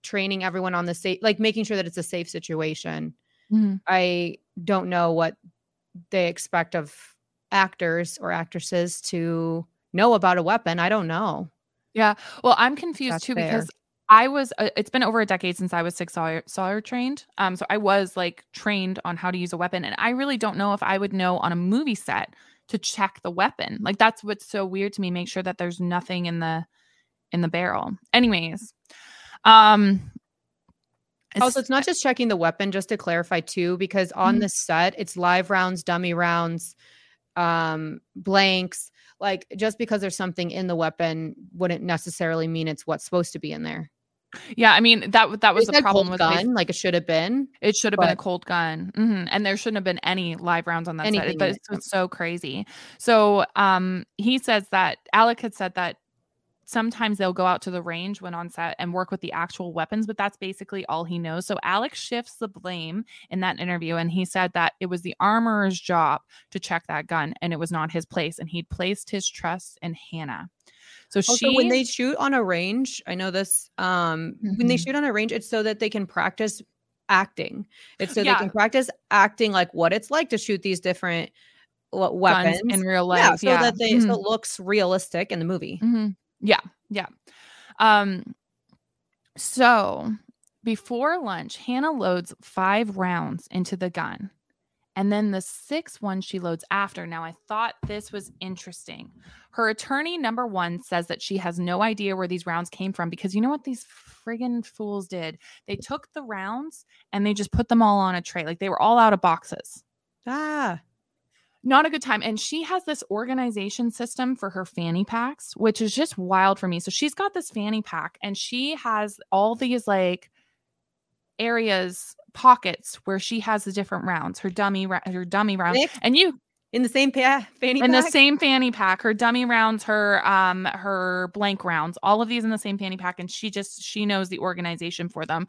training everyone on the safe like making sure that it's a safe situation mm-hmm. i don't know what they expect of actors or actresses to know about a weapon. I don't know. Yeah. Well, I'm confused That's too fair. because I was uh, it's been over a decade since I was Sig Sauer, Sauer trained. Um so I was like trained on how to use a weapon and I really don't know if I would know on a movie set to check the weapon. Like that's what's so weird to me make sure that there's nothing in the in the barrel. Anyways, um also, it's not just checking the weapon, just to clarify too, because on mm-hmm. the set, it's live rounds, dummy rounds, um, blanks like just because there's something in the weapon wouldn't necessarily mean it's what's supposed to be in there. Yeah, I mean that that was the problem with gun. like it should have been. It should have been a cold gun, mm-hmm. and there shouldn't have been any live rounds on that side. But it's, it's so crazy. So, um, he says that Alec had said that sometimes they'll go out to the range when on set and work with the actual weapons, but that's basically all he knows. So Alex shifts the blame in that interview and he said that it was the armorer's job to check that gun and it was not his place and he'd placed his trust in Hannah. So also, she when they shoot on a range, I know this um mm-hmm. when they mm-hmm. shoot on a range it's so that they can practice acting. It's so yeah. they can practice acting like what it's like to shoot these different weapons in real life. Yeah, so yeah. that they mm-hmm. so it looks realistic in the movie. Mm-hmm. Yeah, yeah. Um, so before lunch, Hannah loads five rounds into the gun. And then the sixth one she loads after. Now, I thought this was interesting. Her attorney, number one, says that she has no idea where these rounds came from because you know what these friggin' fools did? They took the rounds and they just put them all on a tray. Like they were all out of boxes. Ah not a good time. And she has this organization system for her fanny packs, which is just wild for me. So she's got this fanny pack and she has all these like areas, pockets where she has the different rounds, her dummy, her dummy rounds. And you in the same pa- fanny in pack? the same fanny pack, her dummy rounds, her um her blank rounds, all of these in the same fanny pack. And she just she knows the organization for them.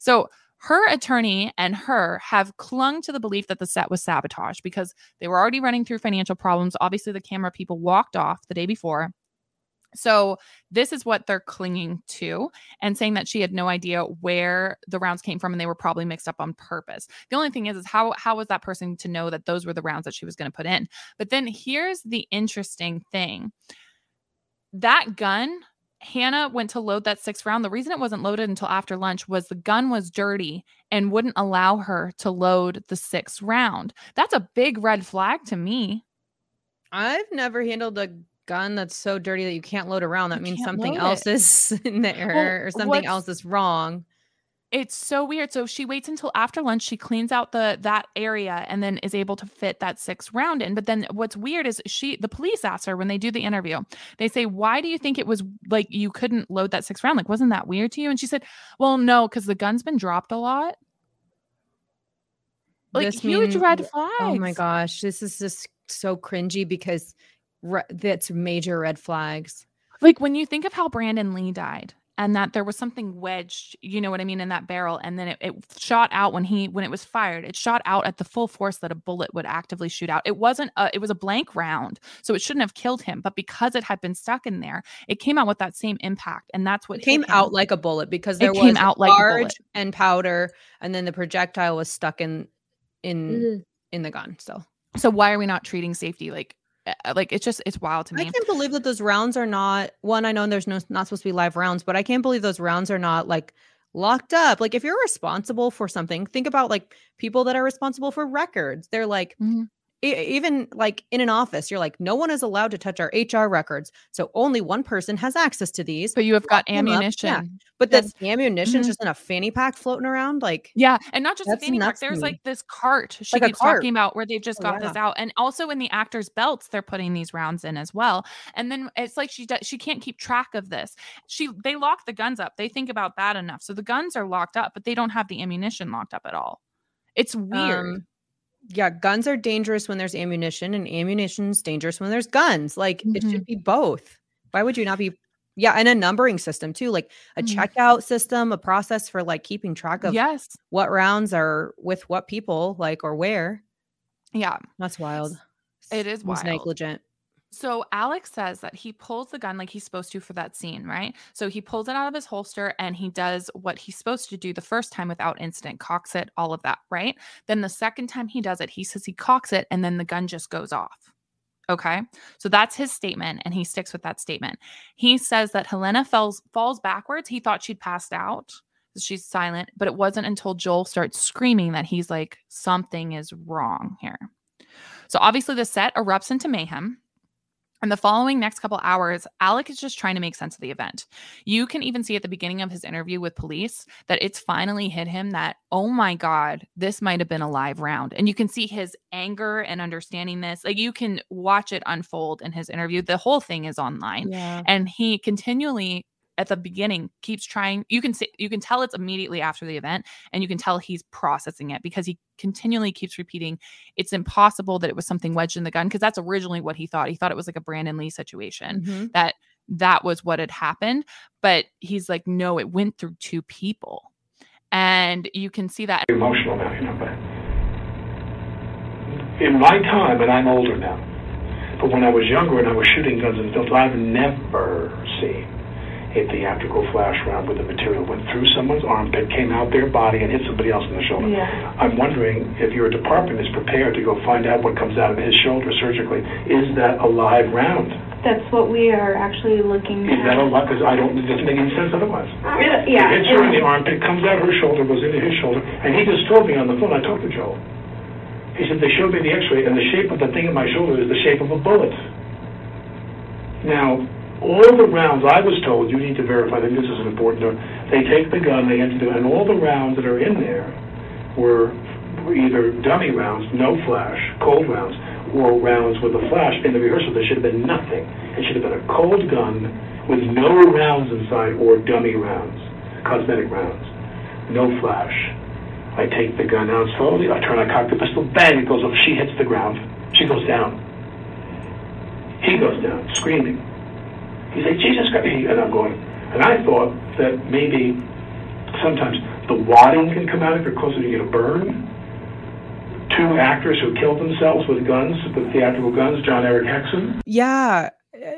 So her attorney and her have clung to the belief that the set was sabotaged because they were already running through financial problems. Obviously, the camera people walked off the day before. So, this is what they're clinging to and saying that she had no idea where the rounds came from and they were probably mixed up on purpose. The only thing is is how how was that person to know that those were the rounds that she was going to put in? But then here's the interesting thing. That gun Hannah went to load that sixth round. The reason it wasn't loaded until after lunch was the gun was dirty and wouldn't allow her to load the sixth round. That's a big red flag to me. I've never handled a gun that's so dirty that you can't load around, that you means something else it. is in there well, or something else is wrong. It's so weird. So she waits until after lunch. She cleans out the that area and then is able to fit that six round in. But then what's weird is she the police asked her when they do the interview. They say, "Why do you think it was like you couldn't load that six round? Like wasn't that weird to you?" And she said, "Well, no, because the gun's been dropped a lot." Like this huge means, red flags. Oh my gosh, this is just so cringy because re- that's major red flags. Like when you think of how Brandon Lee died, and that there was something wedged you know what i mean in that barrel and then it, it, shot out when he when it was fired. It shot out at the full force that a bullet would actively shoot out. It wasn't a, it was a blank round so it shouldn't have killed him but because it had been stuck in there it came out with that same impact and that's what it came out like a bullet because there it was came out like large and powder and then the projectile was stuck in in mm-hmm. in the gun so. So why are we not treating safety like like it's just it's wild to me. I can't believe that those rounds are not one. I know there's no not supposed to be live rounds, but I can't believe those rounds are not like locked up. Like if you're responsible for something, think about like people that are responsible for records. They're like, mm-hmm even like in an office, you're like, no one is allowed to touch our HR records. So only one person has access to these. But you have got ammunition. Yeah. But that's ammunition mm-hmm. just in a fanny pack floating around. Like, yeah. And not just a fanny pack. There's like this cart she like keeps talking about where they've just oh, got oh, yeah. this out. And also in the actors' belts, they're putting these rounds in as well. And then it's like she does, she can't keep track of this. She they lock the guns up. They think about that enough. So the guns are locked up, but they don't have the ammunition locked up at all. It's weird. Um, yeah, guns are dangerous when there's ammunition, and ammunition's dangerous when there's guns. Like mm-hmm. it should mm-hmm. be both. Why would you not be? Yeah, and a numbering system too, like a mm-hmm. checkout system, a process for like keeping track of yes what rounds are with what people, like or where. Yeah, that's wild. It is wild. negligent. So Alex says that he pulls the gun like he's supposed to for that scene, right? So he pulls it out of his holster and he does what he's supposed to do the first time without incident, cocks it, all of that, right? Then the second time he does it, he says he cocks it and then the gun just goes off. Okay. So that's his statement and he sticks with that statement. He says that Halyna falls falls backwards. He thought she'd passed out. She's silent, but it wasn't until Joel starts screaming that he's like something is wrong here. So obviously the set erupts into mayhem and the following next couple hours, Alec is just trying to make sense of the event. You can even see at the beginning of his interview with police that it's finally hit him that, oh my God, this might have been a live round. And you can see his anger and understanding this. Like you can watch it unfold in his interview. The whole thing is online. Yeah. And he continually at the beginning keeps trying you can see you can tell it's immediately after the event and you can tell he's processing it because he continually keeps repeating it's impossible that it was something wedged in the gun because that's originally what he thought he thought it was like a brandon lee situation mm-hmm. that that was what had happened but he's like no it went through two people and you can see that emotional now you know but in my time and i'm older now but when i was younger and i was shooting guns and stuff i've never seen a theatrical flash round where the material went through someone's armpit, came out their body, and hit somebody else in the shoulder. Yeah. I'm wondering if your department is prepared to go find out what comes out of his shoulder surgically. Is that a live round? That's what we are actually looking at. Is that a lot? Because I don't, it doesn't make any sense otherwise. Uh, it, yeah. It hits her in the armpit, comes out her shoulder, goes into his shoulder, and he just told me on the phone, I talked to Joel. He said, they showed me the x-ray, and the shape of the thing in my shoulder is the shape of a bullet. Now, all the rounds, I was told, you need to verify, think this is an important they take the gun, they enter the, and all the rounds that are in there were either dummy rounds, no flash, cold rounds, or rounds with a flash. In the rehearsal, there should have been nothing. It should have been a cold gun with no rounds inside or dummy rounds, cosmetic rounds, no flash. I take the gun out slowly, I turn, I cock the pistol, bang, it goes off. She hits the ground. She goes down. He goes down, screaming. He said, Jesus Christ. And I'm going, and I thought that maybe sometimes the wadding can come out if you're closer to get a burn. Two actors who killed themselves with guns, with theatrical guns, Jon-Erik Hexum. Yeah,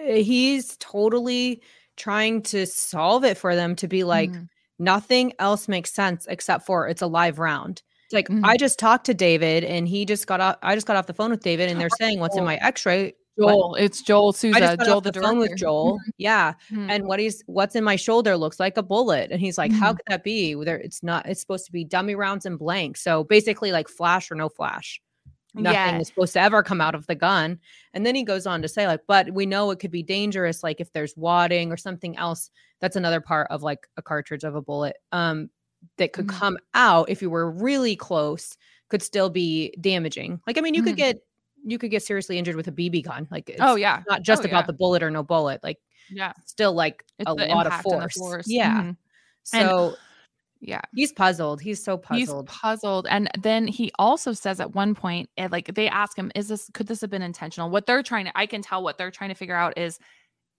he's totally trying to solve it for them to be like, mm. nothing else makes sense except for it's a live round. Like mm. I just talked to David and he just got off I just got off the phone with David and they're saying what's in my x-ray Joel. It's Joel Souza. Joel the, the phone with Joel. Mm-hmm. Yeah. Mm-hmm. And what he's what's in my shoulder looks like a bullet. And he's like, mm-hmm. How could that be? There it's not it's supposed to be dummy rounds and blank. So basically like flash or no flash. nothing yeah. is supposed to ever come out of the gun. And then he goes on to say, like, but we know it could be dangerous, like if there's wadding or something else. That's another part of like a cartridge of a bullet um, that could mm-hmm. come out if you were really close, could still be damaging. Like, I mean, you mm-hmm. could get you could get seriously injured with a BB gun. Like, oh yeah, not just oh, about yeah. the bullet or no bullet. Like, yeah, still like it's a lot of force. force. Yeah. Mm-hmm. So. And- yeah. He's puzzled. He's so puzzled. He's puzzled. And then he also says at one point, eh, like they ask him, is this could this have been intentional? What they're trying to I can tell what they're trying to figure out is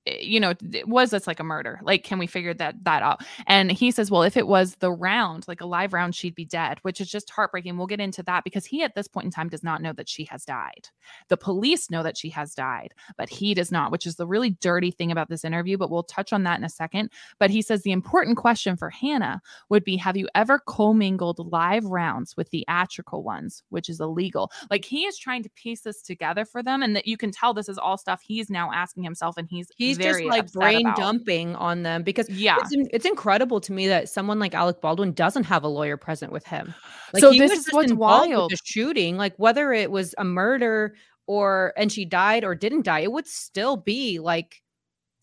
Eh, you know was this like a murder? Like can we figure that that out? And he says well if it was the round like a live round she'd be dead which is just heartbreaking. We'll get into that because he at this point in time does not know that she has died. The police know that she has died but he does not which is the really dirty thing about this interview but we'll touch on that in a second. But he says the important question for hannah would be have you ever commingled live rounds with theatrical ones? Which is illegal. Like he is trying to piece this together for them and that you can tell this is all stuff he's now asking himself and he's he's just like brain about. dumping on them because yeah, it's, it's, incredible to me that someone like Alec Baldwin doesn't have a lawyer present with him. Like, so this is what's wild. the shooting, like whether it was a murder or and she died or didn't die, it would still be like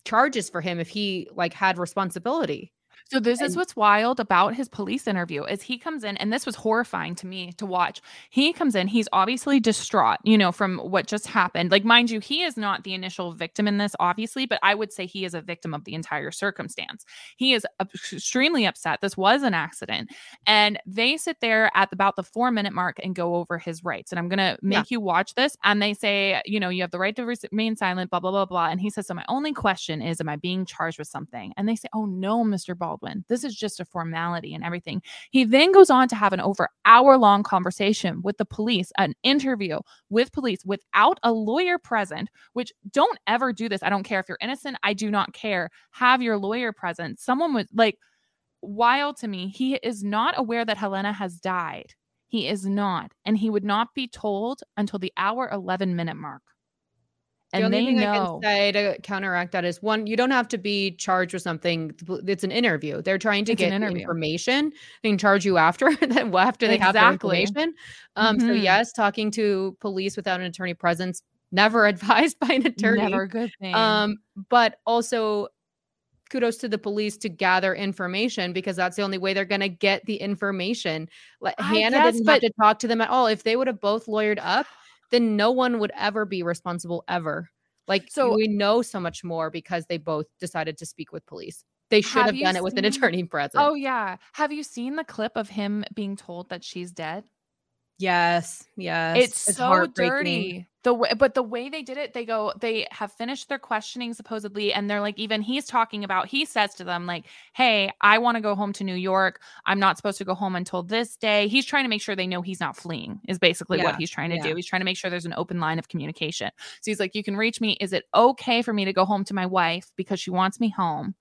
charges for him if he like had responsibility. So this and- is what's wild about his police interview is he comes in and this was horrifying to me to watch. He comes in, he's obviously distraught, you know, from what just happened. Like mind you, he is not the initial victim in this obviously, but I would say he is a victim of the entire circumstance. He is extremely upset. This was an accident. And they sit there at about the 4 minute mark and go over his rights. And I'm going to make yeah. you watch this and they say, you know, you have the right to remain silent, blah blah blah blah. And he says, "So my only question is am I being charged with something?" And they say, "Oh no, Mr. Ball Baldwin. This is just a formality and everything. He then goes on to have an over hour long conversation with the police, an interview with police without a lawyer present, which don't ever do this. I don't care if you're innocent. I do not care. Have your lawyer present. Someone would like, wild to me. He is not aware that Halyna has died. He is not. And he would not be told until the hour 11 minute mark and the only they thing know. I can say to counteract that is one, you don't have to be charged with something. It's an interview. They're trying to it's get information. They can charge you after after they exactly. have the information. Um, mm-hmm. So yes, talking to police without an attorney presence never advised by an attorney. Never a good thing. Um, but also kudos to the police to gather information because that's the only way they're going to get the information. Like Hannah guess, didn't but- have to talk to them at all. If they would have both lawyered up, then no one would ever be responsible ever. Like so we know so much more because they both decided to speak with police. They should have, have done it with an attorney present. Oh yeah. Have you seen the clip of him being told that she's dead? Yes, yes. It's, it's so dirty. The way, but the way they did it, they go, they have finished their questioning supposedly, and they're like, even he's talking about, he says to them, like, hey, I want to go home to New York. I'm not supposed to go home until this day. He's trying to make sure they know he's not fleeing, is basically yeah, what he's trying to yeah. do. He's trying to make sure there's an open line of communication. So he's like, you can reach me. Is it okay for me to go home to my wife because she wants me home?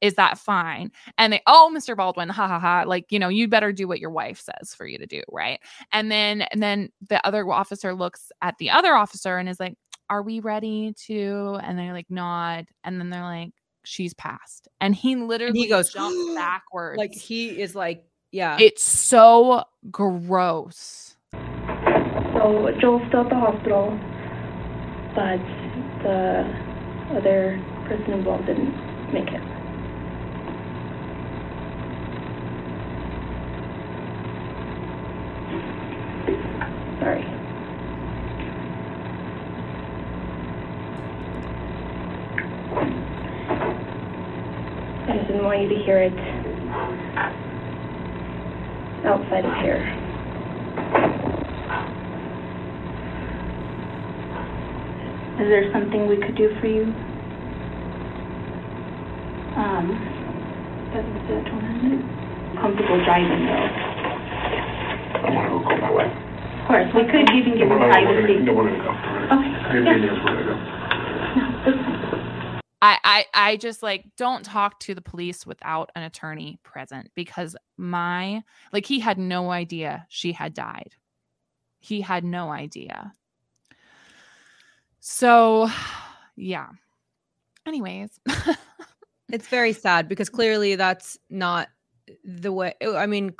Is that fine? And they, oh, Mr. Baldwin, ha ha ha, like, you know, you better do what your wife says for you to do, right? And then, and then the other officer looks at the other officer and is like, are we ready to? And they're like, nod. And then they're like, she's passed. And he literally and he goes jumps backwards. Like he is like, yeah. It's so gross. So Joel's still at the hospital, but the other person involved didn't make it. Sorry. I just didn't want you to hear it outside of here. Is there something we could do for you? Um, that's that one. Comfortable driving though. I want to go my wife. Of course, we could even give you privacy. No, we're gonna go. Okay. Yeah. I, I I just like don't talk to the police without an attorney present because my like he had no idea she had died. He had no idea. So yeah. Anyways. it's very sad because clearly that's not the way I mean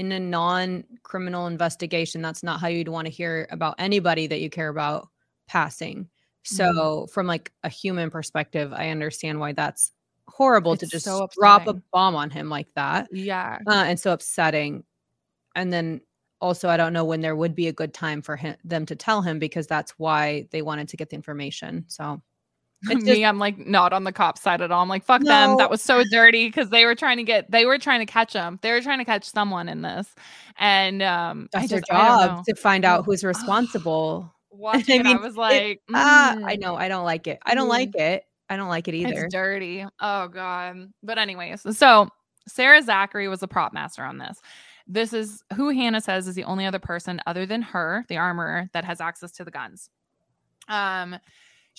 in a non-criminal investigation, that's not how you'd want to hear about anybody that you care about passing. So, mm-hmm. from like a human perspective, I understand why that's horrible it's to just so drop a bomb on him like that. Yeah. Uh, and so upsetting. And then also, I don't know when there would be a good time for him, them to tell him because that's why they wanted to get the information. So, just, me, I'm like not on the cop side at all. I'm like, fuck no. them. That was so dirty because they were trying to get, they were trying to catch them. They were trying to catch someone in this, and um, that's I their job to find out who's responsible. Watching, I, mean, I was like, it, mm. ah, I know, I don't like it. I don't mm. like it. I don't like it either. It's dirty. Oh god. But anyways, so Sarah Zachry was the prop master on this. This is who Hannah says is the only other person other than her, the armorer, that has access to the guns. Um,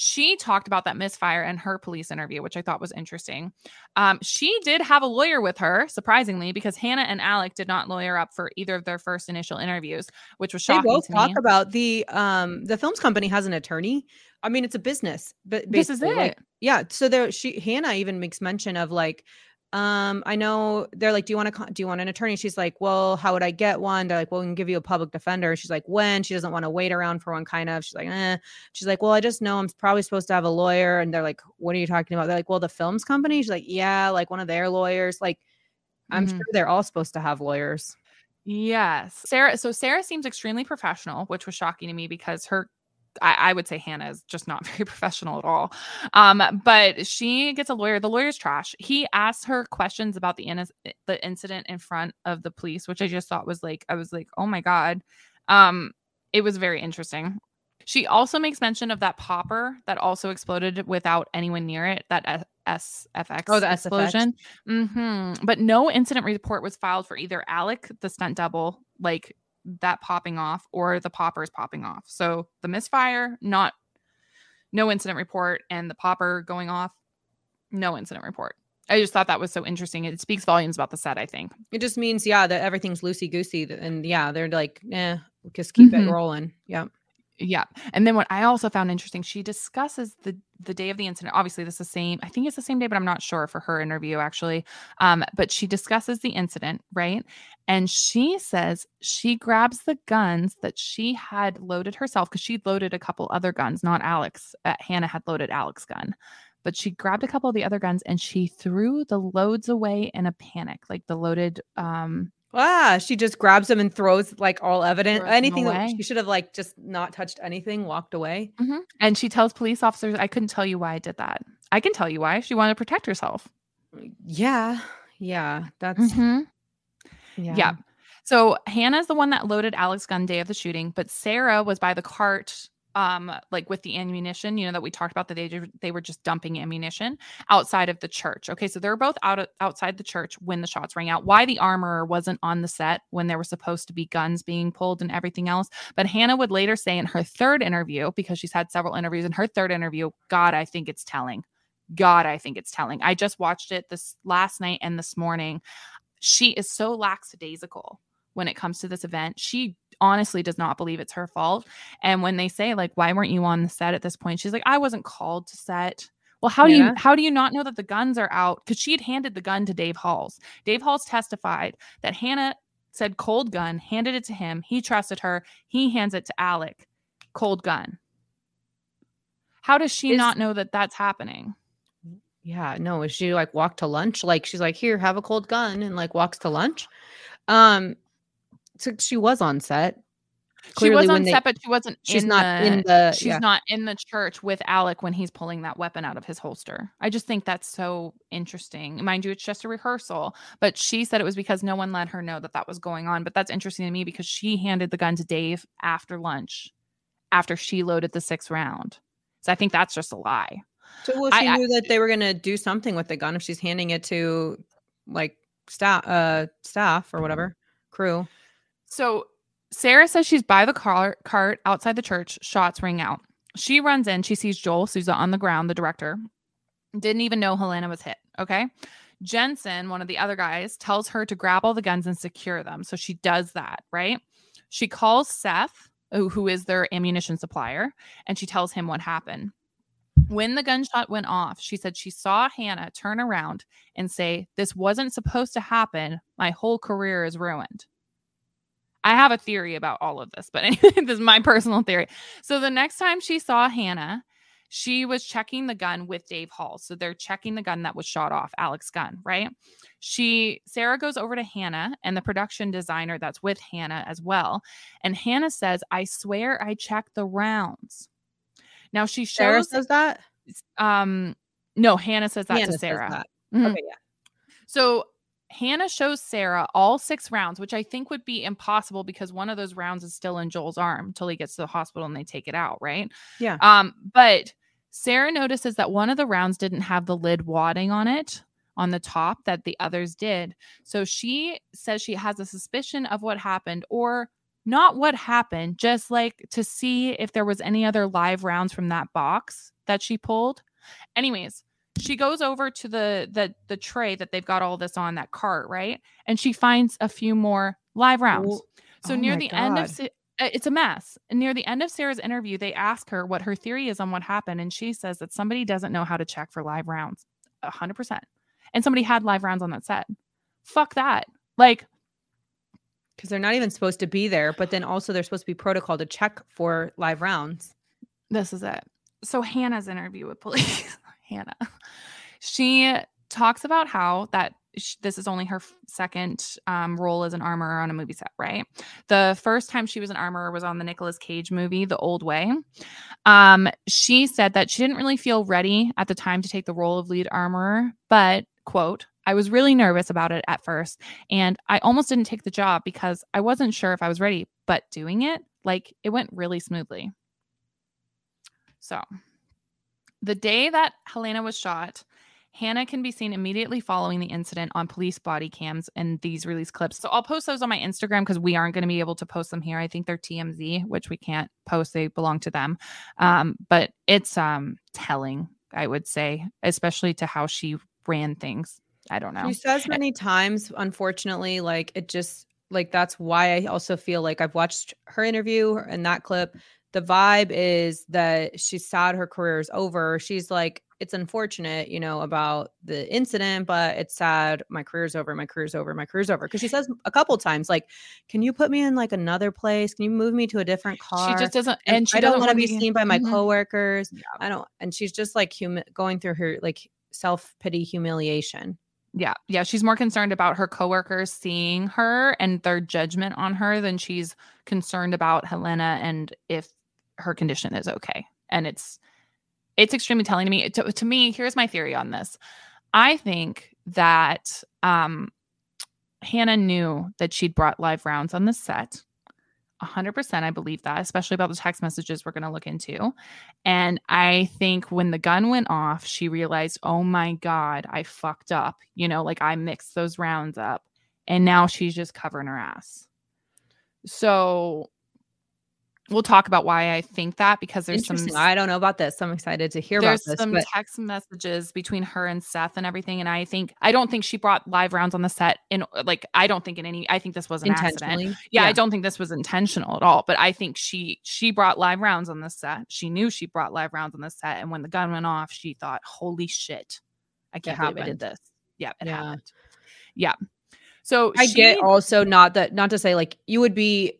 she talked about that misfire in her police interview, which I thought was interesting. Um, she did have a lawyer with her, surprisingly, because Hannah and Alec did not lawyer up for either of their first initial interviews, which was shocking. They both talk about the um the films company has an attorney. I mean, it's a business, but this is it. Like, yeah. So there, she Hannah even makes mention of like um i know they're like do you want to do you want an attorney? She's like well how would i get one? They're like well we can give you a public defender. She's like when? She doesn't want to wait around for one kind of. She's like eh. she's like well i just know i'm probably supposed to have a lawyer. And they're like what are you talking about? They're like well the films company? She's like yeah like one of their lawyers. Like i'm mm-hmm. sure they're all supposed to have lawyers. Yes. Sarah. So Sarah seems extremely professional, which was shocking to me because her I, I, would say Hannah is just not very professional at all. Um, but she gets a lawyer. The lawyer's trash. He asks her questions about the in- the incident in front of the police, which I just thought was like, I was like, oh my god. Um, it was very interesting. She also makes mention of that popper that also exploded without anyone near it. That SFX oh, the explosion. Mm-hmm. But no incident report was filed for either Alec, the stunt double, like that popping off or the poppers popping off. So the misfire, not no incident report, and the popper going off, no incident report. I just thought that was so interesting. It speaks volumes about the set, I think. It just means, yeah, that everything's loosey goosey. And yeah, they're like, eh, just keep mm-hmm. it rolling. Yeah. Yeah. And then what I also found interesting, she discusses the the day of the incident. Obviously, this is the same. I think it's the same day, but I'm not sure for her interview actually. Um, but she discusses the incident, right? And she says she grabs the guns that she had loaded herself because she'd loaded a couple other guns, not Alex. Uh, Hannah had loaded Alex's gun. But she grabbed a couple of the other guns and she threw the loads away in a panic, like the loaded um Ah, she just grabs them and throws like all evidence, anything that she should have like just not touched anything, walked away. Mm-hmm. And she tells police officers, I couldn't tell you why I did that. I can tell you why. She wanted to protect herself. Yeah. Yeah. That's, mm-hmm. yeah. yeah. So Hannah's the one that loaded Alex gun day of the shooting, but Sarah was by the cart um like with the ammunition you know that we talked about that they they were just dumping ammunition outside of the church okay? So they're both out outside the church when the shots rang out. Why the armorer wasn't on the set when there were supposed to be guns being pulled and everything else but hannah would later say in her third interview because she's had several interviews in her third interview god i think it's telling. God i think it's telling. I just watched it this last night and this morning. She is so lackadaisical when it comes to this event. She honestly does not believe it's her fault. And when they say like, "Why weren't you on the set at this point?" She's like, "I wasn't called to set." Well, how do you how do you not know that the guns are out? Because she had handed the gun to Dave Halls. Dave Halls testified that Hannah said cold gun, handed it to him. He trusted her. He hands it to Alec. Cold gun. How does she Is, not know that that's happening? Yeah, no. Is she like walk to lunch? Like she's like, here, have a cold gun, and like walks to lunch. Um, so she was on set. Clearly, she was on they, set, but she wasn't. She's in not the, in the. She's yeah. not in the church with Alec when he's pulling that weapon out of his holster. I just think that's so interesting. Mind you, it's just a rehearsal, but she said it was because no one let her know that that was going on. But that's interesting to me because she handed the gun to Dave after lunch, after she loaded the sixth round. So I think that's just a lie. So well, she I, knew I, that they were going to do something with the gun if she's handing it to like staff, uh, staff or whatever crew. So Sarah says she's by the car cart outside the church. Shots ring out. She runs in. She sees Joel Souza on the ground, the director. Didn't even know Halyna was hit. Okay. Jensen, one of the other guys, tells her to grab all the guns and secure them. So she does that, right? She calls Seth, who is their ammunition supplier, and she tells him what happened. When the gunshot went off, she said she saw Hannah turn around and say, This wasn't supposed to happen. My whole career is ruined. I have a theory about all of this, but anyway, this is my personal theory. So the next time she saw Hannah, she was checking the gun with Dave Hall. So they're checking the gun that was shot off, Alex gun, right? She Sarah goes over to Hannah and the production designer that's with Hannah as well. And Hannah says, I swear I checked the rounds. Now she shows Sarah says that? Um no, Hannah says that Hannah to Sarah. That. Mm-hmm. Okay, yeah. So Hannah shows Sarah all six rounds, which I think would be impossible because one of those rounds is still in Joel's arm until he gets to the hospital and they take it out, right? Yeah. Um, but Sarah notices that one of the rounds didn't have the lid wadding on it on the top that the others did. So she says she has a suspicion of what happened or not what happened, just like to see if there was any other live rounds from that box that she pulled. Anyways, she goes over to the the the tray that they've got all this on that cart, right? And she finds a few more live rounds. So oh near the God. end of uh, it's a mess. And near the end of Sarah's interview, they ask her what her theory is on what happened. And she says that somebody doesn't know how to check for live rounds 100%. And somebody had live rounds on that set. Fuck that. Like, because they're not even supposed to be there, but then also they're supposed to be protocol to check for live rounds. This is it. So, Hannah's interview with police, Hannah, she talks about how that this is only her second um, role as an armorer on a movie set, right? The first time she was an armorer was on the Nicolas Cage movie, The Old Way. Um, she said that she didn't really feel ready at the time to take the role of lead armorer, but, quote, I was really nervous about it at first, and I almost didn't take the job because I wasn't sure if I was ready, but doing it, like, it went really smoothly. So, the day that Halyna was shot, Hannah can be seen immediately following the incident on police body cams and these release clips. So I'll post those on my Instagram because we aren't going to be able to post them here. I think they're TMZ, which we can't post. They belong to them. Um, but it's um telling, I would say, especially to how she ran things. I don't know. She says many times, unfortunately, like it just like that's why I also feel like I've watched her interview and that clip. The vibe is that she's sad her career is over. She's like, it's unfortunate, you know, about the incident, but it's sad. My career's over. My career's over. My career's over. Because she says a couple times, like, "Can you put me in like another place? Can you move me to a different car?" She just doesn't, and, and she I don't want to be seen by my mm-hmm. coworkers. Yeah. I don't, and she's just like human going through her like self pity humiliation. Yeah. Yeah. She's more concerned about her coworkers seeing her and their judgment on her than she's concerned about Halyna and if her condition is okay. And it's it's extremely telling to me. To, to me, here's my theory on this. I think that um, Hannah knew that she'd brought live rounds on the set. 100% I believe that, especially about the text messages we're going to look into. And I think when the gun went off, she realized, oh my God, I fucked up. You know, like I mixed those rounds up. And now she's just covering her ass. So we'll talk about why I think that because there's some I don't know about this. I'm excited to hear there's about this. There's some but... text messages between her and Seth and everything. And I think I don't think she brought live rounds on the set in like I don't think in any I think this was an accident. Yeah, yeah, I don't think this was intentional at all. But I think she she brought live rounds on the set. She knew she brought live rounds on the set. And when the gun went off, she thought, Holy shit, I can't believe I did this. Yeah, it yeah. happened. Yeah. So I she, get also not that not to say like you would be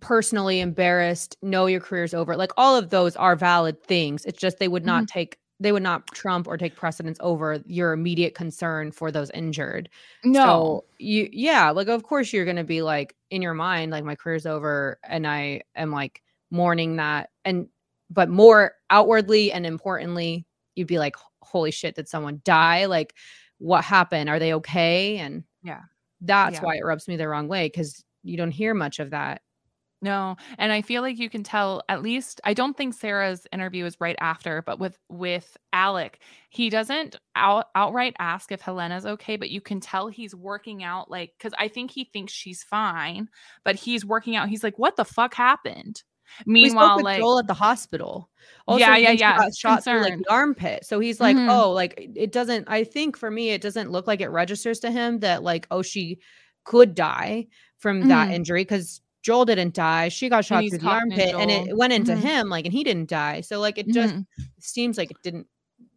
personally embarrassed, know your career's over. Like all of those are valid things. It's just they would not mm-hmm. take they would not trump or take precedence over your immediate concern for those injured. No. So you yeah, like of course you're going to be like in your mind like my career's over and I am like mourning that and but more outwardly and importantly you'd be like holy shit did someone die? Like what happened? Are they okay? And yeah. That's yeah. why it rubs me the wrong way cuz you don't hear much of that no, and I feel like you can tell at least I don't think Sarah's interview is right after, but with with Alec, he doesn't out, outright ask if Halyna's okay, but you can tell he's working out like cuz I think he thinks she's fine, but he's working out. He's like what the fuck happened? Meanwhile, like Joel at the hospital. Also, yeah, yeah, yeah. Got shot through like the armpit. So he's like, mm-hmm. oh, like it doesn't. I think for me, it doesn't look like it registers to him that like, oh, she could die from mm-hmm. that injury because Joel didn't die. She got shot through the armpit and it went into mm-hmm. him, like, and he didn't die. So, like, it just mm-hmm. seems like it didn't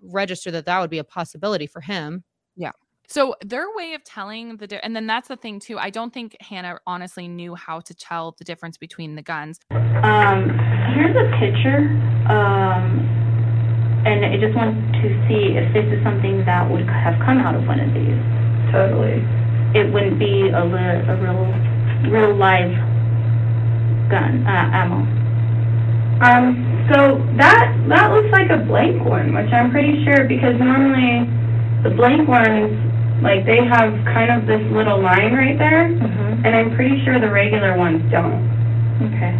register that that would be a possibility for him. Yeah. So their way of telling the, di- and then that's the thing too. I don't think Hannah honestly knew how to tell the difference between the guns. Um, here's a picture. Um, and I just want to see if this is something that would have come out of one of these. Totally. It wouldn't be a, li- a real, real live gun, uh, ammo. Um, so that that looks like a blank one, which I'm pretty sure because normally the blank ones like they have kind of this little line right there, Mhm. and I'm pretty sure the regular ones don't. Okay.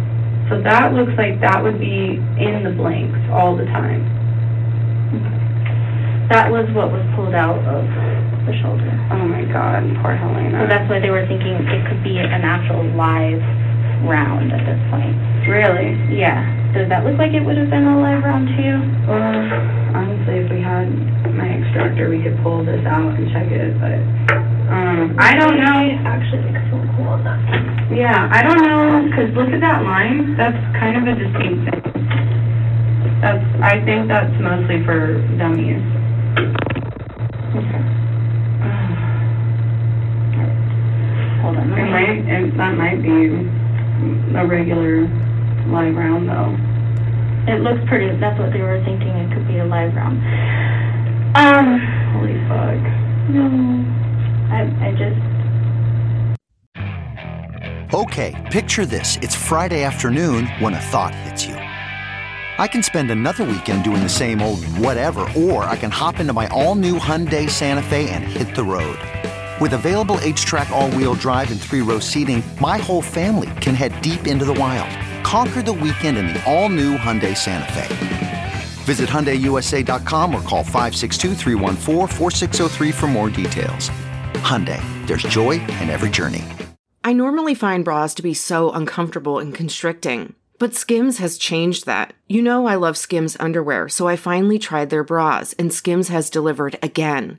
So that looks like that would be in the blanks all the time. That was what was pulled out of the shoulder. Oh my God, poor Halyna. So that's why they were thinking it could be an actual live round at this point. really. Yeah. Does that look like it would have been a live round too? Well, honestly, if we had my extractor, we could pull this out and check it, but um, I don't know. Actually, make a phone call on that. Yeah, I don't know, because look at that line. That's kind of a distinct thing. That's, I think that's mostly for dummies. Okay. Hold on. It might, it, that might be a regular live round though. It looks pretty. That's what they were thinking. It could be a live round. Um. Holy fuck. No. I I just. Okay, picture this. It's Friday afternoon when a thought hits you. I can spend another weekend doing the same old whatever, or I can hop into my all new Hyundai Santa Fe and hit the road. With available HTRAC, all wheel drive, and three row seating, my whole family can head deep into the wild. Conquer the weekend in the all new Hyundai Santa Fe. Visit HyundaiUSA.com or call 562-314-4603 for more details. Hyundai, there's joy in every journey. I normally find bras to be so uncomfortable and constricting, but Skims has changed that. You know I love Skims underwear, so I finally tried their bras, and Skims has delivered again.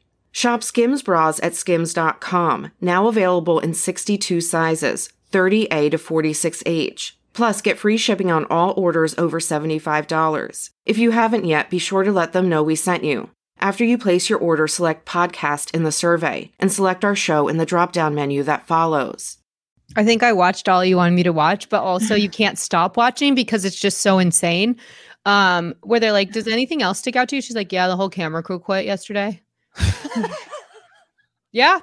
Shop Skims bras at skims.com, now available in 62 sizes, 30A to 46H. Plus, get free shipping on all orders over $75. If you haven't yet, be sure to let them know we sent you. After you place your order, select podcast in the survey and select our show in the drop down menu that follows. I think I watched all you wanted me to watch, but also you can't stop watching because it's just so insane. Um, where they're like, "Does anything else stick out to you?" She's like, "Yeah, the whole camera crew quit yesterday." yeah,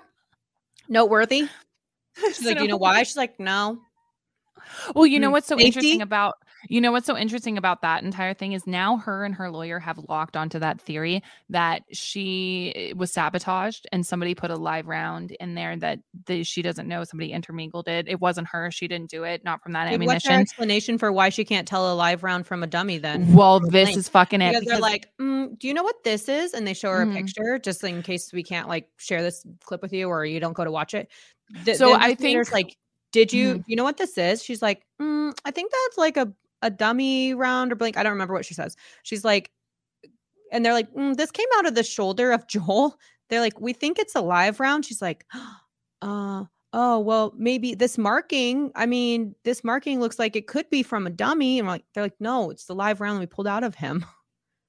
noteworthy. She's like, "Do you know why?" She's like, "No." Well, you know Mm, what's so safety? interesting about you know what's so interesting about that entire thing is now her and her lawyer have locked onto that theory that she was sabotaged and somebody put a live round in there that the, she doesn't know somebody intermingled it. It wasn't her. She didn't do it. Not from that Dude, what's her ammunition. explanation for why she can't tell a live round from a dummy? Then, Well, this is fucking it because they're like, mm, "Do you know what this is?" And they show her Mhm. a picture just in case we can't like share this clip with you or you don't go to watch it. The- So I think- like, "Did you Mhm. you know what this is?" She's like, mm, "I think that's like a a dummy round or blank." I don't remember what she says. She's like, and they're like, mm, "This came out of the shoulder of Joel." They're like, "We think it's a live round." She's like, "Uh." Oh well, maybe this marking. I mean, this marking looks like it could be from a dummy. And like, they're like, no, it's the live round we pulled out of him.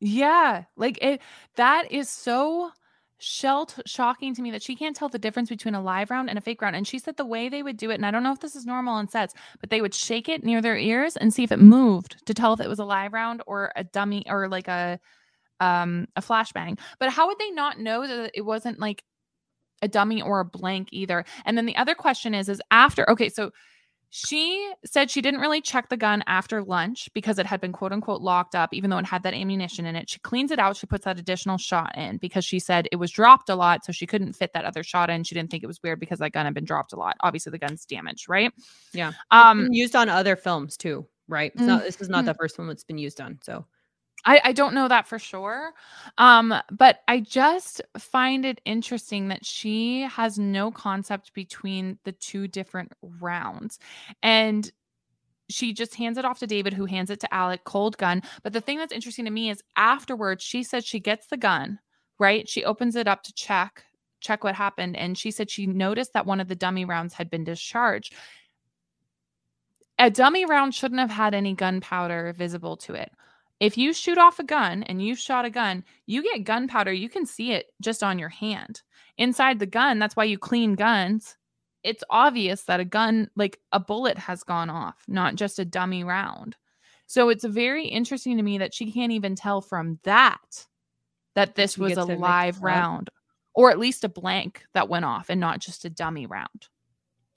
Yeah, like it that is so shell shocking to me that she can't tell the difference between a live round and a fake round. And she said the way they would do it, and I don't know if this is normal on sets, but they would shake it near their ears and see if it moved to tell if it was a live round or a dummy or like a um a flashbang. But how would they not know that it wasn't like a dummy or a blank either? And then the other question is is after okay, so she said she didn't really check the gun after lunch because it had been quote unquote locked up, even though it had that ammunition in it. She cleans it out. She puts that additional shot in because she said it was dropped a lot. So she couldn't fit that other shot in. She didn't think it was weird because that gun had been dropped a lot. Obviously, the gun's damaged, right? Yeah. Um, used on other films too, right? It's not this is not Mhm. the first one that's been used on. So I, I don't know that for sure. Um, but I just find it interesting that she has no concept between the two different rounds. And she just hands it off to David, who hands it to Alec, cold gun. But the thing that's interesting to me is afterwards, she says she gets the gun, right? She opens it up to check, check what happened. And she said she noticed that one of the dummy rounds had been discharged. A dummy round shouldn't have had any gunpowder visible to it. If you shoot off a gun and you shot a gun, you get gunpowder. You can see it just on your hand. Inside the gun, that's why you clean guns. It's obvious that a gun, like a bullet, has gone off, not just a dummy round. So it's very interesting to me that she can't even tell from that that this was a live round or at least a blank that went off and not just a dummy round.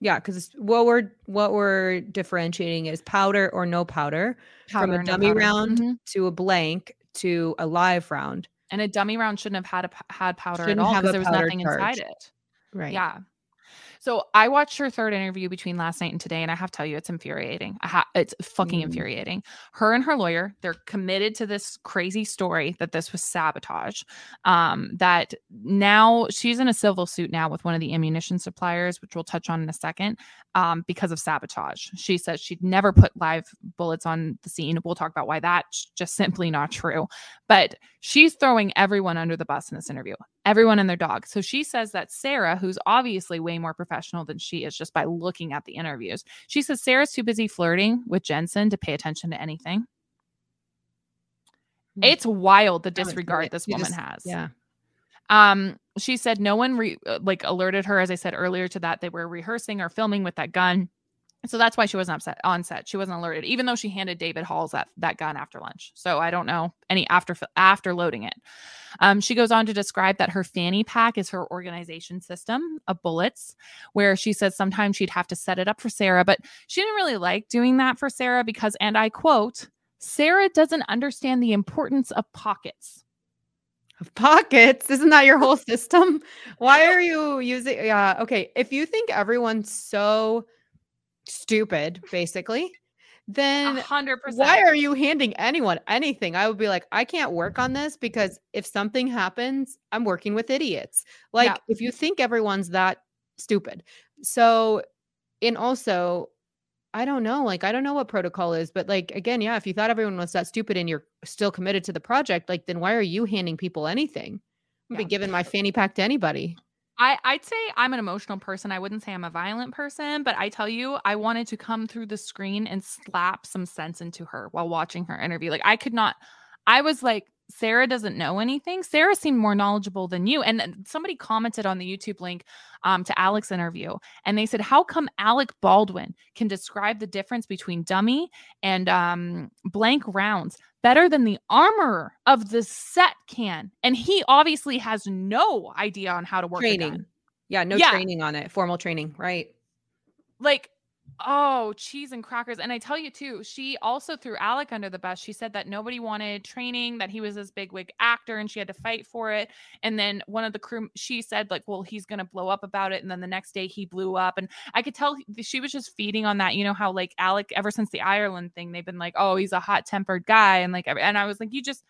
Yeah, because what we're what we're differentiating is powder or no powder, powder from a dummy no round mm-hmm. to a blank to a live round. And a dummy round shouldn't have had a had powder shouldn't at all because there was nothing charge. inside it. Right. Yeah. So I watched her third interview between last night and today, and I have to tell you, it's infuriating. Ha- it's fucking mm. infuriating. Her and her lawyer, they're committed to this crazy story that this was sabotage. Um, that now she's in a civil suit now with one of the ammunition suppliers, which we'll touch on in a second, um, because of sabotage. She says she'd never put live bullets on the scene. We'll talk about why that's just simply not true. But she's throwing everyone under the bus in this interview, everyone and their dog. So she says that Sarah, who's obviously way more professional than she is just by looking at the interviews, she says Sarah's too busy flirting with Jensen to pay attention to anything. Hmm. It's wild the disregard this woman just, has. Yeah. Um, she said no one re- uh, like alerted her, as I said earlier, to that they were rehearsing or filming with that gun. So that's why she wasn't upset on set. She wasn't alerted, even though she handed David Halls that, that gun after lunch. So I don't know any after after loading it. Um, she goes on to describe that her fanny pack is her organization system of bullets, where she says sometimes she'd have to set it up for Sarah, but she didn't really like doing that for Sarah because, and I quote, Sarah doesn't understand the importance of pockets. Of pockets? Isn't that your whole system? Why are you using? Yeah. Okay. If you think everyone's so stupid, basically, then 100%. Why are you handing anyone anything? I would be like, I can't work on this because if something happens, I'm working with idiots. Like, yeah. if you think everyone's that stupid. So, and also, I don't know. Like, I don't know what protocol is, but like, again, yeah, if you thought everyone was that stupid and you're still committed to the project, like, then why are you handing people anything? I'm yeah. be giving my fanny pack to anybody. I, I'd say I'm an emotional person. I wouldn't say I'm a violent person, but I tell you, I wanted to come through the screen and slap some sense into her while watching her interview. Like I could not, I was like, Sarah doesn't know anything. Sarah seemed more knowledgeable than you. And somebody commented on the YouTube link um, to Alec's interview, and they said, "How come Alec Baldwin can describe the difference between dummy and um, blank rounds better than the armor of the set can?" And he obviously has no idea on how to work training. Yeah, no yeah. training on it, formal training, right? Like Oh, cheese and crackers. And I tell you too, she also threw Alec under the bus. She said that nobody wanted training, that he was this big wig actor and she had to fight for it. And then one of the crew, she said, like, well, he's going to blow up about it. And then the next day he blew up. And I could tell she was just feeding on that. You know how, like, Alec, ever since the Ireland thing, they've been like, oh, he's a hot tempered guy. And like, and I was like, you just,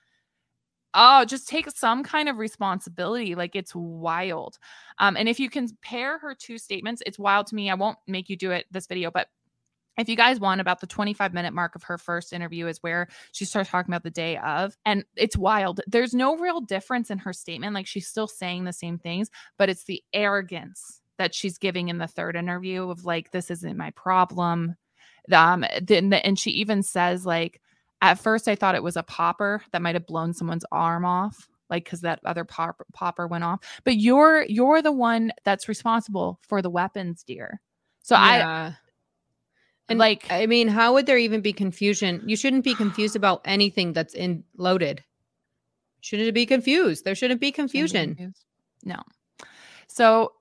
oh just take some kind of responsibility like it's wild. Um and if you compare her two statements it's wild to me i won't make you do it this video but if you guys want about the 25 minute mark of her first interview is where she starts talking about the day of and it's wild. There's no real difference in her statement like she's still saying the same things but it's the arrogance that she's giving in the third interview of like this isn't my problem. Um then and she even says like at first, I thought it was a popper that might have blown someone's arm off, like because that other pop- popper went off. But you're you're the one that's responsible for the weapons, dear. So yeah. I and like, I mean, how would there even be confusion? You shouldn't be confused about anything that's in loaded. Shouldn't it be confused? There shouldn't be confusion. No. So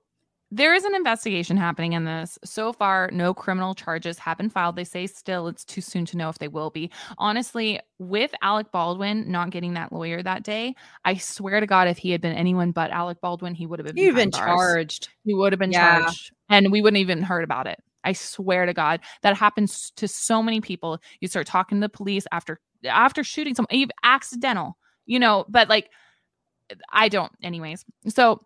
there is an investigation happening in this. So far, no criminal charges have been filed. They say still it's too soon to know if they will be. Honestly, with Alec Baldwin not getting that lawyer that day, I swear to God, if he had been anyone but Alec Baldwin, he would have been, He'd been charged. He would have been yeah. charged, and we wouldn't even heard about it. I swear to God, that happens to so many people. You start talking to the police after after shooting someone, even accidental, you know, but like I don't, anyways. So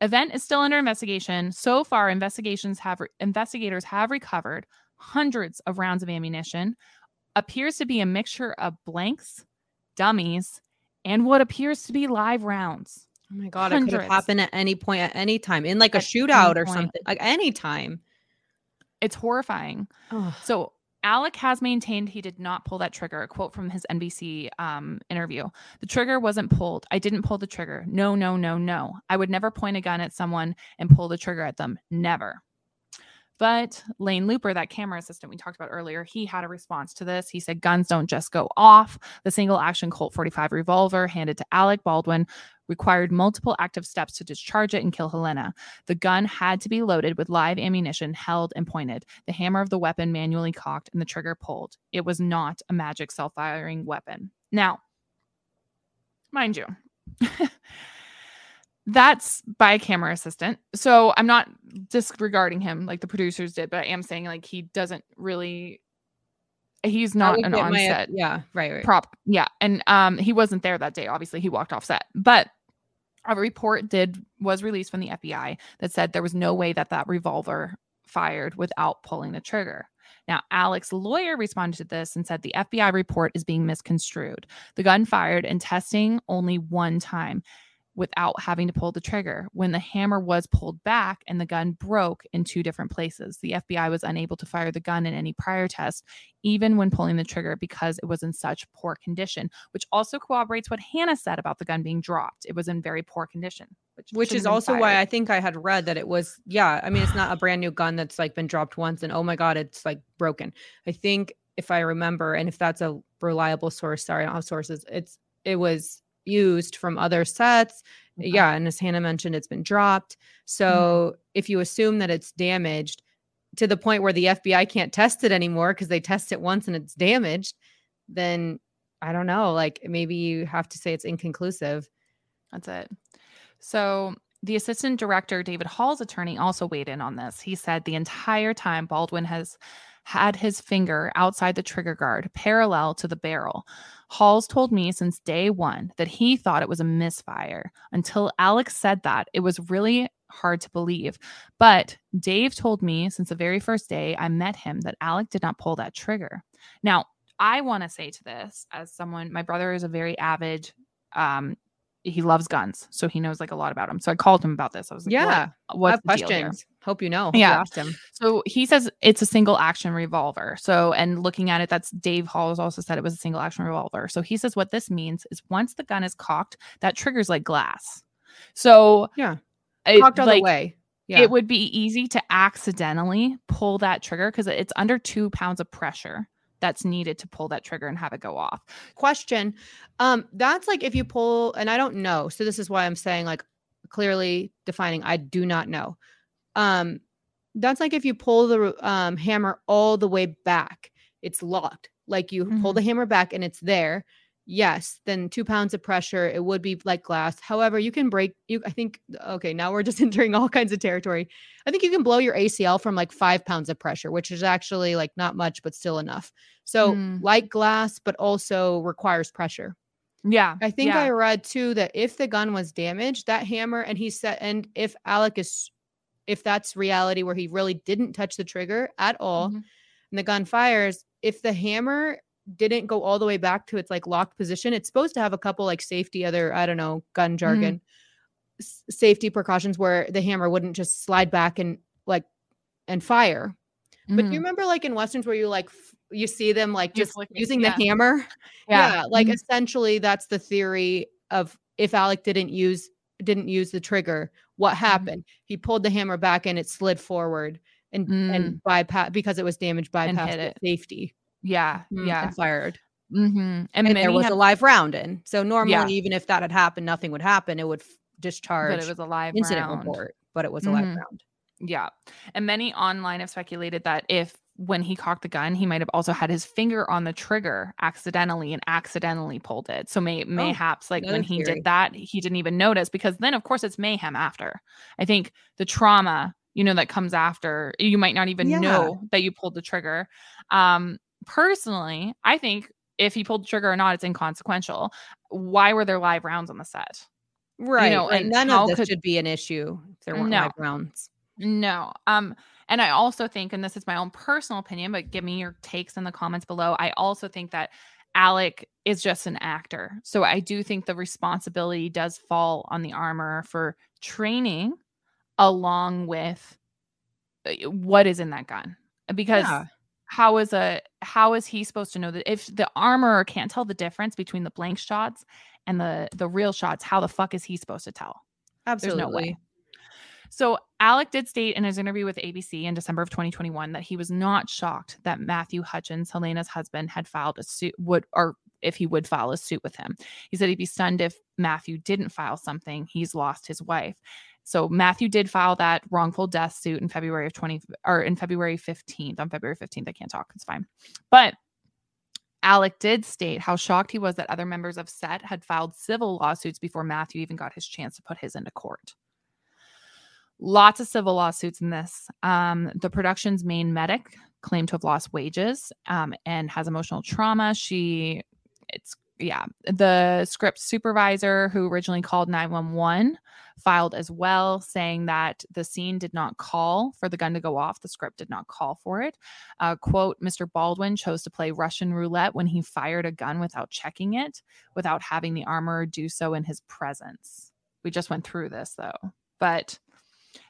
event is still under investigation. So far, investigations have investigators have recovered hundreds of rounds of ammunition, appears to be a mixture of blanks, dummies, and what appears to be live rounds. Oh my god, Hundreds. it could have happened at any point at any time in like at a shootout or something. Like any time. It's horrifying. Oh. So Alec has maintained he did not pull that trigger. A quote from his NBC um, interview The trigger wasn't pulled. I didn't pull the trigger. No, no, no, no. I would never point a gun at someone and pull the trigger at them. Never. But Lane Luper, that camera assistant we talked about earlier, he had a response to this. He said, Guns don't just go off. The single action Colt 45 revolver handed to Alec Baldwin required multiple active steps to discharge it and kill Halyna. The gun had to be loaded with live ammunition held and pointed, the hammer of the weapon manually cocked, and the trigger pulled. It was not a magic self firing weapon. Now, mind you, that's by a camera assistant. So I'm not disregarding him like the producers did, but I am saying like he doesn't really he's not an on set. Yeah, right, right. Prop. Yeah. And um he wasn't there that day. Obviously, he walked off set. But a report did was released from the FBI that said there was no way that that revolver fired without pulling the trigger. Now, Alec's lawyer responded to this and said the FBI report is being misconstrued. The gun fired in testing only one time without having to pull the trigger. When the hammer was pulled back and the gun broke in two different places, the FBI was unable to fire the gun in any prior test, even when pulling the trigger because it was in such poor condition, which also corroborates what Hannah said about the gun being dropped. It was in very poor condition. Which, which is also fired. why I think I had read that it was, yeah, I mean, it's not a brand new gun that's like been dropped once and oh my God, it's like broken. I think if I remember, and if that's a reliable source, sorry, I don't have sources, it's, it was used from other sets. Okay. Yeah. And as Hannah mentioned, it's been dropped. So mm-hmm. if you assume that it's damaged to the point where the FBI can't test it anymore because they test it once and it's damaged, then I don't know. Like maybe you have to say it's inconclusive. That's it. So the assistant director, David Halls' attorney, also weighed in on this. He said the entire time Baldwin has had his finger outside the trigger guard, parallel to the barrel. Halls told me since day one that he thought it was a misfire. Until Alex said that, it was really hard to believe. But Dave told me since the very first day I met him that Alec did not pull that trigger. Now, I want to say to this as someone, my brother is a very avid um, he loves guns, so he knows like a lot about them. So I called him about this. I was like, "Yeah, what, what's questions? Hope you know." Yeah, you asked him. So he says it's a single action revolver. So and looking at it, that's Dave Hall has also said it was a single action revolver. So he says what this means is once the gun is cocked, that triggers like glass. So yeah, it, cocked all like, the way. Yeah. It would be easy to accidentally pull that trigger because it's under two pounds of pressure that's needed to pull that trigger and have it go off. Question. Um, that's like if you pull, and I don't know. So this is why I'm saying like clearly defining, I do not know. Um, that's like if you pull the um, hammer all the way back, it's locked. Like you mm-hmm. pull the hammer back and it's there yes, then two pounds of pressure, it would be like glass. However, you can break you I think okay, now we're just entering all kinds of territory. I think you can blow your ACL from like five pounds of pressure, which is actually like not much, but still enough. So mm. like glass, but also requires pressure. Yeah. I think yeah. I read too that if the gun was damaged, that hammer, and he said, and if Alec is, if that's reality where he really didn't touch the trigger at all, mm-hmm. and the gun fires, if the hammer didn't go all the way back to its like locked position. It's supposed to have a couple like safety other I don't know gun jargon mm-hmm. s- safety precautions where the hammer wouldn't just slide back and like and fire. Mm-hmm. But do you mm-hmm. remember like in westerns where you like f- you see them like just using yeah. the hammer? Yeah, yeah like mm-hmm. essentially that's the theory of if Alec didn't use didn't use the trigger, what mm-hmm. happened? Mm-hmm. He pulled the hammer back and it slid forward and mm. and bypass because it was damaged bypass safety. Yeah, mm, yeah, and fired. Mm-hmm. And, and there was have, a live round in. So normally, yeah. even if that had happened, nothing would happen. It would f- discharge. But it was a live incident round. report. But it was a mm-hmm. live round. Yeah, and many online have speculated that if when he cocked the gun, he might have also had his finger on the trigger accidentally and accidentally pulled it. So may, oh, mayhaps like when he theory. did that, he didn't even notice because then of course it's mayhem after. I think the trauma, you know, that comes after, you might not even yeah. know that you pulled the trigger. Um, personally, I think if he pulled the trigger or not, it's inconsequential. Why were there live rounds on the set? Right. You know, and none of this could, should be an issue if there weren't no, live rounds. No. Um, and I also think, and this is my own personal opinion, but give me your takes in the comments below. I also think that Alec is just an actor. So I do think the responsibility does fall on the armor for training along with uh, what is in that gun. Because yeah. How is a how is he supposed to know that if the armor can't tell the difference between the blank shots and the the real shots, how the fuck is he supposed to tell? Absolutely. There's no way. So Alec did state in his interview with ABC in December of 2021 that he was not shocked that Matthew Hutchins, Halyna's husband, had filed a suit would or if he would file a suit with him. He said he'd be stunned if Matthew didn't file something. He's lost his wife. So Matthew did file that wrongful death suit in February of 20 or in February 15th. On February 15th, I can't talk. It's fine. But Alec did state how shocked he was that other members of SET had filed civil lawsuits before Matthew even got his chance to put his into court. Lots of civil lawsuits in this. Um, the production's main medic claimed to have lost wages um, and has emotional trauma. She, it's, yeah, the script supervisor who originally called 911 filed as well, saying that the scene did not call for the gun to go off. The script did not call for it. Uh, quote Mr. Baldwin chose to play Russian roulette when he fired a gun without checking it, without having the armorer do so in his presence. We just went through this though. But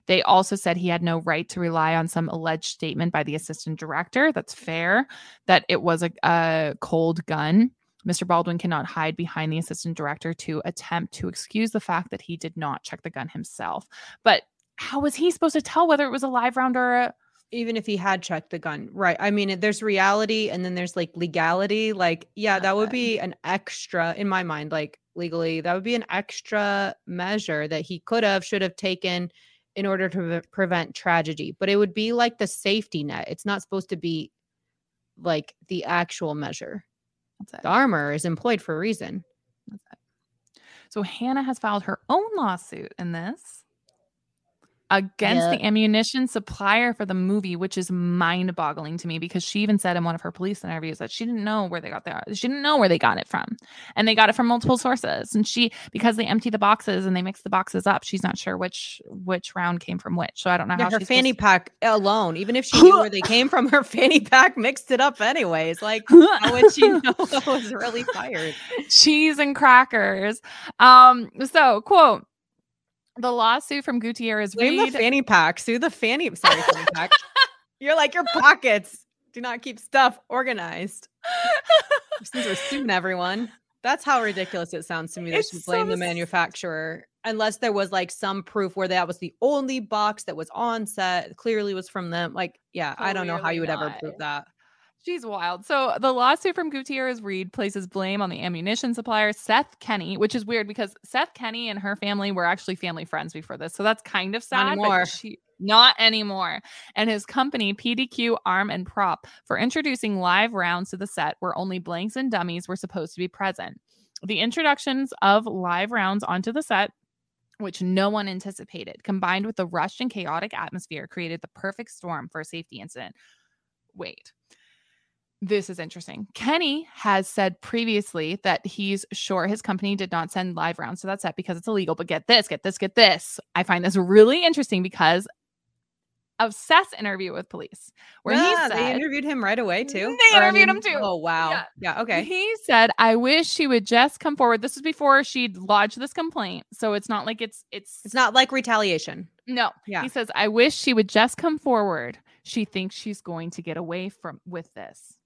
they also said he had no right to rely on some alleged statement by the assistant director. That's fair, that it was a, a cold gun. Mr. Baldwin cannot hide behind the assistant director to attempt to excuse the fact that he did not check the gun himself. But how was he supposed to tell whether it was a live round or a even if he had checked the gun right i mean there's reality and then there's like legality like yeah that would be an extra in my mind like legally that would be an extra measure that he could have should have taken in order to prevent tragedy, but it would be like the safety net. It's not supposed to be like the actual measure. The armor is employed for a reason. So Hannah has filed her own lawsuit in this against the ammunition supplier for the movie, which is mind boggling to me because she even said in one of her police interviews that she didn't know where they got their she didn't know where they got it from. And they got it from multiple sources. And she because they empty the boxes and they mix the boxes up, she's not sure which which round came from which. So I don't know yeah, how her fanny pack alone, even if she knew where they came from, her fanny pack mixed it up anyways. Like how would she know what was really fired? Cheese and crackers. Um, so quote the lawsuit from Gutierrez Blame Reed. the fanny pack. Sue the fanny. Sorry, fanny pack. You're like your pockets. Do not keep stuff organized. Since we're suing everyone, that's how ridiculous it sounds to me They should blame so the manufacturer, unless there was like some proof where that was the only box that was on set. Clearly, was from them. Like, yeah, Clearly I don't know how you would not. ever prove that. She's wild. So the lawsuit from Gutierrez Reed places blame on the ammunition supplier Seth Kenney, which is weird because Seth Kenney and her family were actually family friends before this. So that's kind of sad. Not anymore. She, not anymore. And his company, PDQ Arm and Prop, for introducing live rounds to the set where only blanks and dummies were supposed to be present. The introductions of live rounds onto the set which no one anticipated, combined with the rushed and chaotic atmosphere, created the perfect storm for a safety incident. Wait, this is interesting. Kenney has said previously that he's sure his company did not send live rounds to that set because it's illegal. But get this, get this, get this. I find this really interesting because of Seth's interview with police, where yeah, he said they interviewed him right away too. They or interviewed I mean, him too. Oh wow, yeah. yeah, okay. He said, "I wish she would just come forward." This was before she'd lodged this complaint, so it's not like it's it's it's not like retaliation. No, yeah. He says, "I wish she would just come forward. She thinks she's going to get away from with this."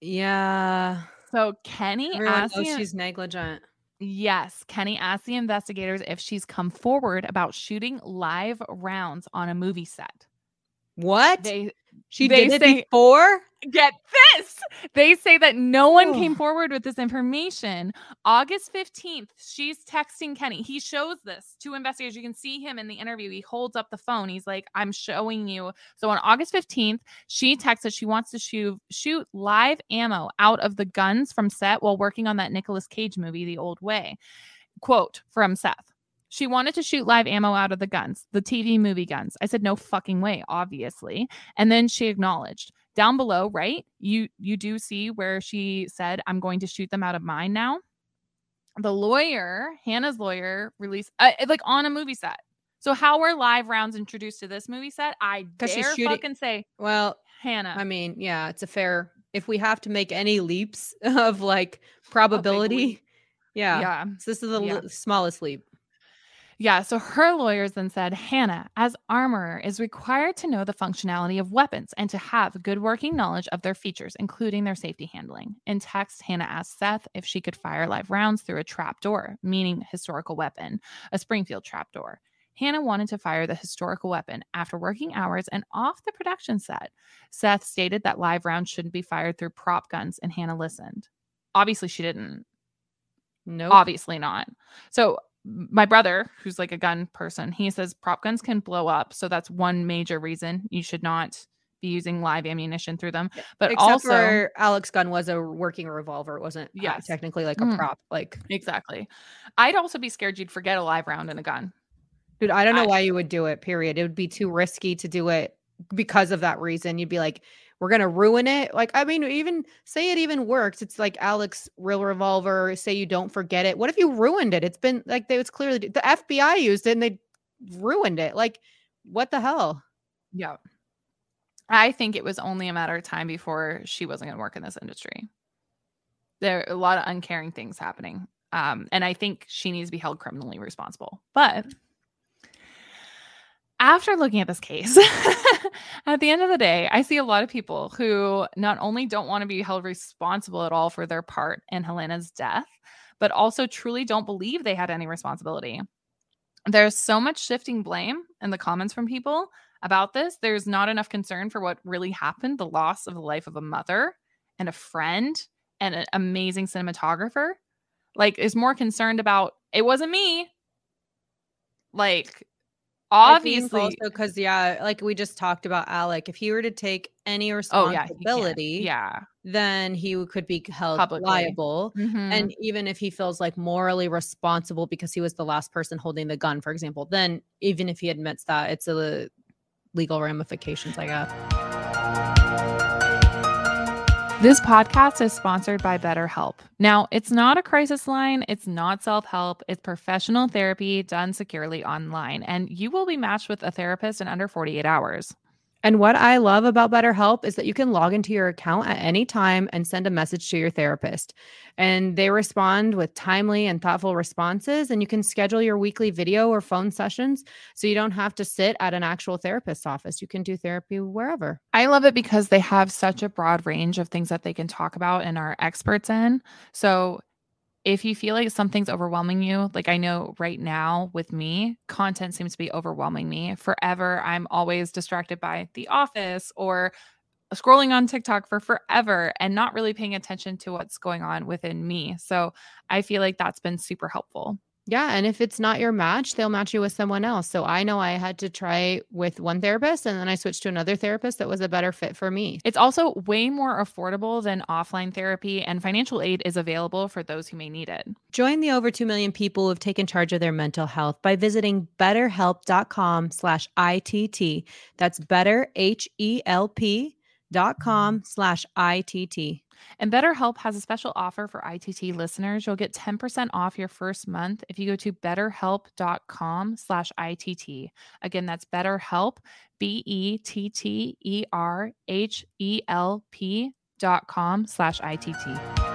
Yeah. So Kenney Everyone asked knows she's negligent. Yes, Kenney asked the investigators if she's come forward about shooting live rounds on a movie set. What? They she they did say, it before? Get this. They say that no one came forward with this information. August 15th, she's texting Kenney. He shows this to investigators. You can see him in the interview. He holds up the phone. He's like, I'm showing you. So on August 15th, she texts that she wants to shoot, shoot live ammo out of the guns from set while working on that Nicolas Cage movie, The Old Way. Quote from Seth. She wanted to shoot live ammo out of the guns, the TV movie guns. I said, no fucking way, obviously. And then she acknowledged, down below, right? You you do see where she said, "I'm going to shoot them out of mine now." The lawyer, Hannah's lawyer, released uh, like on a movie set. So how were live rounds introduced to this movie set? I dare she's shooting, fucking say. Well, Hannah. I mean, yeah, it's a fair. If we have to make any leaps of like probability, yeah, yeah. So this is the yeah. smallest leap. Yeah. So her lawyers then said Hannah, as armorer, is required to know the functionality of weapons and to have good working knowledge of their features, including their safety handling. In text, Hannah asked Seth if she could fire live rounds through a trap door, meaning historical weapon, a Springfield trap door. Hannah wanted to fire the historical weapon after working hours and off the production set. Seth stated that live rounds shouldn't be fired through prop guns, and Hannah listened. Obviously, she didn't. No, nope. obviously not. So my brother, who's like a gun person, he says prop guns can blow up. So that's one major reason you should not be using live ammunition through them. But Except also, for Alex gun was a working revolver. It wasn't uh, yes. technically like a mm. prop. Like exactly. I'd also be scared you'd forget a live round in a gun. Dude, I don't know I, why you would do it. Period. It would be too risky to do it because of that reason. You'd be like, we're gonna ruin it. Like, I mean, even say it even works. It's like Alex real revolver. Say you don't forget it. What if you ruined it? It's been like they was clearly the FBI used it and they ruined it. Like, what the hell? Yeah. I think it was only a matter of time before she wasn't gonna work in this industry. There are a lot of uncaring things happening. Um, and I think she needs to be held criminally responsible. But after looking at this case, at the end of the day, I see a lot of people who not only don't want to be held responsible at all for their part in Halyna's death, but also truly don't believe they had any responsibility. There's so much shifting blame in the comments from people about this. There's not enough concern for what really happened the loss of the life of a mother and a friend and an amazing cinematographer. Like, is more concerned about it wasn't me. Like, obviously because yeah like we just talked about alec if he were to take any responsibility oh, yeah, yeah, then he could be held Publicly. liable mm-hmm. and even if he feels like morally responsible because he was the last person holding the gun for example then even if he admits that it's a legal ramifications i guess this podcast is sponsored by BetterHelp. Now, it's not a crisis line, it's not self help, it's professional therapy done securely online, and you will be matched with a therapist in under 48 hours. And what I love about BetterHelp is that you can log into your account at any time and send a message to your therapist. And they respond with timely and thoughtful responses. And you can schedule your weekly video or phone sessions so you don't have to sit at an actual therapist's office. You can do therapy wherever. I love it because they have such a broad range of things that they can talk about and are experts in. So if you feel like something's overwhelming you, like I know right now with me, content seems to be overwhelming me. Forever, I'm always distracted by The Office or scrolling on TikTok for forever and not really paying attention to what's going on within me. So I feel like that's been super helpful. Yeah. And if it's not your match, they'll match you with someone else. So I know I had to try with one therapist and then I switched to another therapist that was a better fit for me. It's also way more affordable than offline therapy, and financial aid is available for those who may need it. Join the over 2 million people who have taken charge of their mental health by visiting betterhelp.com slash ITT. That's better, H E L P dot com slash ITT. And BetterHelp has a special offer for ITT listeners. You'll get 10% off your first month if you go to betterhelp.com slash ITT. Again, that's BetterHelp, B-E-T-T-E-R-H-E-L-P dot com slash ITT.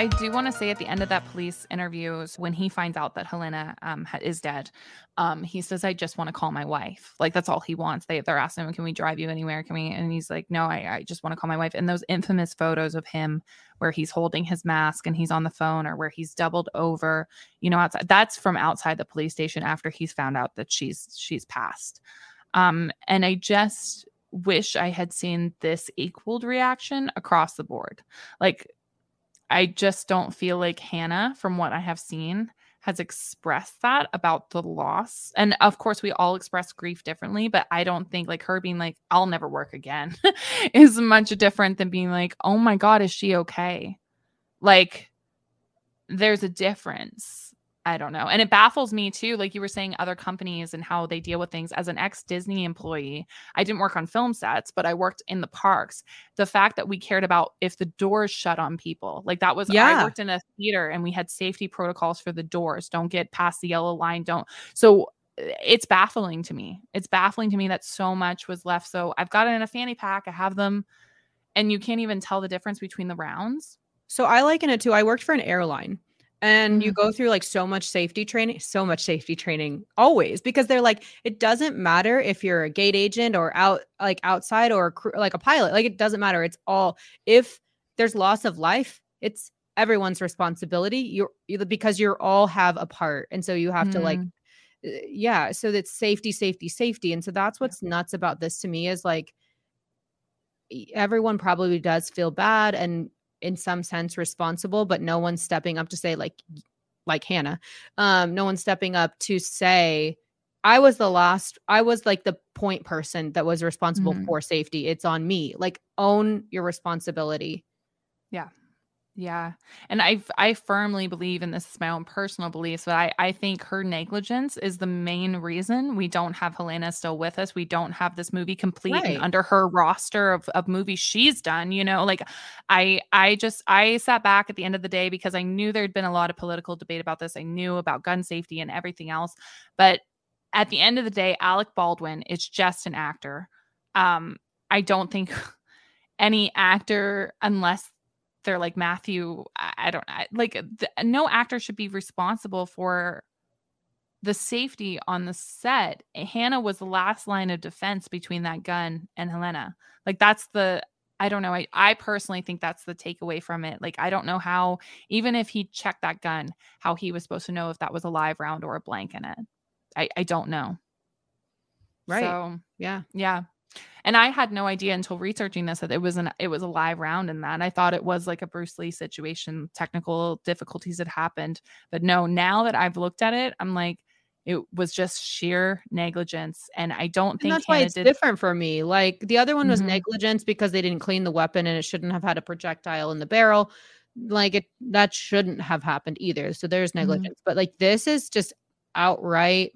I do want to say at the end of that police interview, when he finds out that Halyna um, is dead, um, he says, "I just want to call my wife." Like that's all he wants. They they're asking him, "Can we drive you anywhere? Can we?" And he's like, "No, I, I just want to call my wife." And those infamous photos of him where he's holding his mask and he's on the phone, or where he's doubled over, you know, outside. That's from outside the police station after he's found out that she's she's passed. Um, and I just wish I had seen this equaled reaction across the board. Like I just don't feel like Hannah, from what I have seen, has expressed that about the loss. And of course, we all express grief differently, but I don't think like her being like, I'll never work again is much different than being like, oh my God, is she okay? Like, there's a difference. I don't know. And it baffles me too. Like you were saying, other companies and how they deal with things. As an ex Disney employee, I didn't work on film sets, but I worked in the parks. The fact that we cared about if the doors shut on people, like that was, yeah. I worked in a theater and we had safety protocols for the doors. Don't get past the yellow line. Don't. So eh, it's baffling to me. It's baffling to me that so much was left. So I've got it in a fanny pack. I have them, and you can't even tell the difference between the rounds. So I liken it to I worked for an airline and mm-hmm. you go through like so much safety training so much safety training always because they're like it doesn't matter if you're a gate agent or out like outside or like a pilot like it doesn't matter it's all if there's loss of life it's everyone's responsibility you're because you're all have a part and so you have mm-hmm. to like mm-hmm. uh, yeah so that's safety safety safety and so that's what's nuts about this to me is like everyone probably does feel bad and in some sense responsible, but no one's stepping up to say like like Hannah. Um, no one's stepping up to say I was the last, I was like the point person that was responsible mm-hmm. for safety. It's on me. Like own your responsibility. Yeah. Yeah. And I I firmly believe and this is my own personal beliefs, but I, I think her negligence is the main reason we don't have Halyna still with us. We don't have this movie complete right. under her roster of, of movies she's done. You know, like I I just I sat back at the end of the day because I knew there'd been a lot of political debate about this. I knew about gun safety and everything else. But at the end of the day, Alec Baldwin is just an actor. Um, I don't think any actor, unless they're like Matthew, I, I don't I, like the, no actor should be responsible for the safety on the set. Hannah was the last line of defense between that gun and Halyna. Like that's the I don't know. I, I personally think that's the takeaway from it. Like, I don't know how, even if he checked that gun, how he was supposed to know if that was a live round or a blank in it. I, I don't know. Right. So, yeah. Yeah and I had no idea until researching this that it was an it was a live round in that. I thought it was like a Bruce Lee situation, technical difficulties had happened, but no. Now that I've looked at it, I'm like, it was just sheer negligence, and I don't and think that's Hannah why it's did... different for me. Like the other one was mm-hmm. negligence because they didn't clean the weapon and it shouldn't have had a projectile in the barrel. Like it that shouldn't have happened either. So there's mm-hmm. negligence, mm-hmm. but like this is just outright.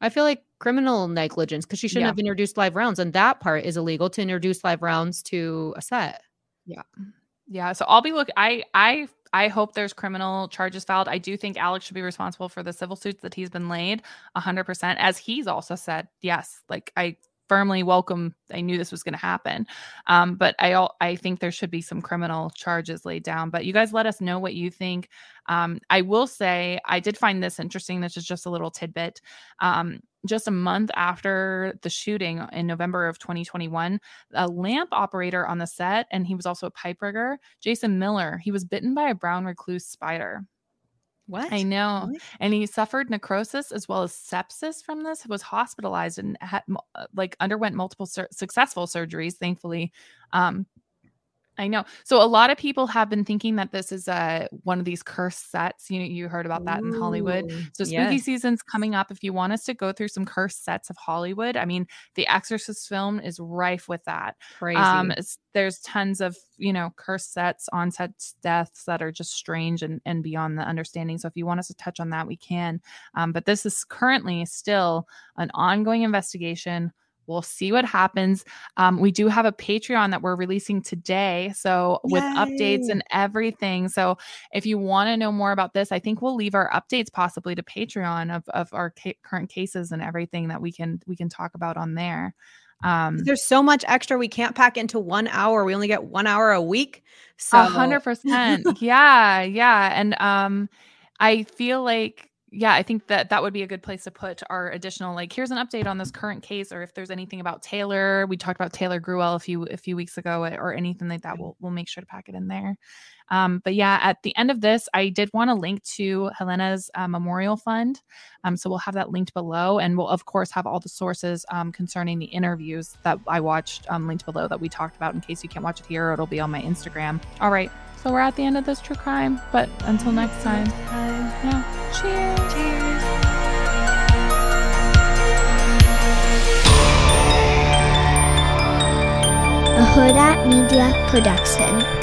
I feel like criminal negligence because she shouldn't yeah. have introduced live rounds. And that part is illegal to introduce live rounds to a set. Yeah. Yeah. So I'll be look I I I hope there's criminal charges filed. I do think Alex should be responsible for the civil suits that he's been laid 100% as he's also said. Yes, like I firmly welcome. I knew this was going to happen, um, but I I think there should be some criminal charges laid down. But you guys, let us know what you think. Um, I will say I did find this interesting. This is just a little tidbit. Um, just a month after the shooting in November of 2021, a lamp operator on the set, and he was also a pipe rigger, Jason Miller, he was bitten by a brown recluse spider. What? I know. Really? And he suffered necrosis as well as sepsis from this, was hospitalized and had uh, like underwent multiple sur- successful surgeries, thankfully. Um, I know. So a lot of people have been thinking that this is uh, one of these cursed sets. You know, you heard about that Ooh, in Hollywood. So spooky yes. season's coming up. If you want us to go through some cursed sets of Hollywood, I mean, the Exorcist film is rife with that. Crazy. Um, there's tons of you know cursed sets, onsets, deaths that are just strange and and beyond the understanding. So if you want us to touch on that, we can. Um, but this is currently still an ongoing investigation We'll see what happens. Um, we do have a Patreon that we're releasing today. So, Yay. with updates and everything. So, if you want to know more about this, I think we'll leave our updates possibly to Patreon of, of our ca- current cases and everything that we can we can talk about on there. Um, There's so much extra we can't pack into one hour. We only get one hour a week. So, hundred percent. Yeah, yeah. And um, I feel like yeah, I think that that would be a good place to put our additional like here's an update on this current case or if there's anything about Taylor. We talked about Taylor Gruwell a few a few weeks ago eh, or anything like that. We'll we'll make sure to pack it in there. Um, but yeah, at the end of this, I did want to link to Halyna's uh, memorial fund. Um, so we'll have that linked below, and we'll of course have all the sources um, concerning the interviews that I watched um, linked below that we talked about. In case you can't watch it here, it'll be on my Instagram. All right, so we're at the end of this true crime, but until next time, yeah, cheers. Cheers. A Hurrdat Media Production.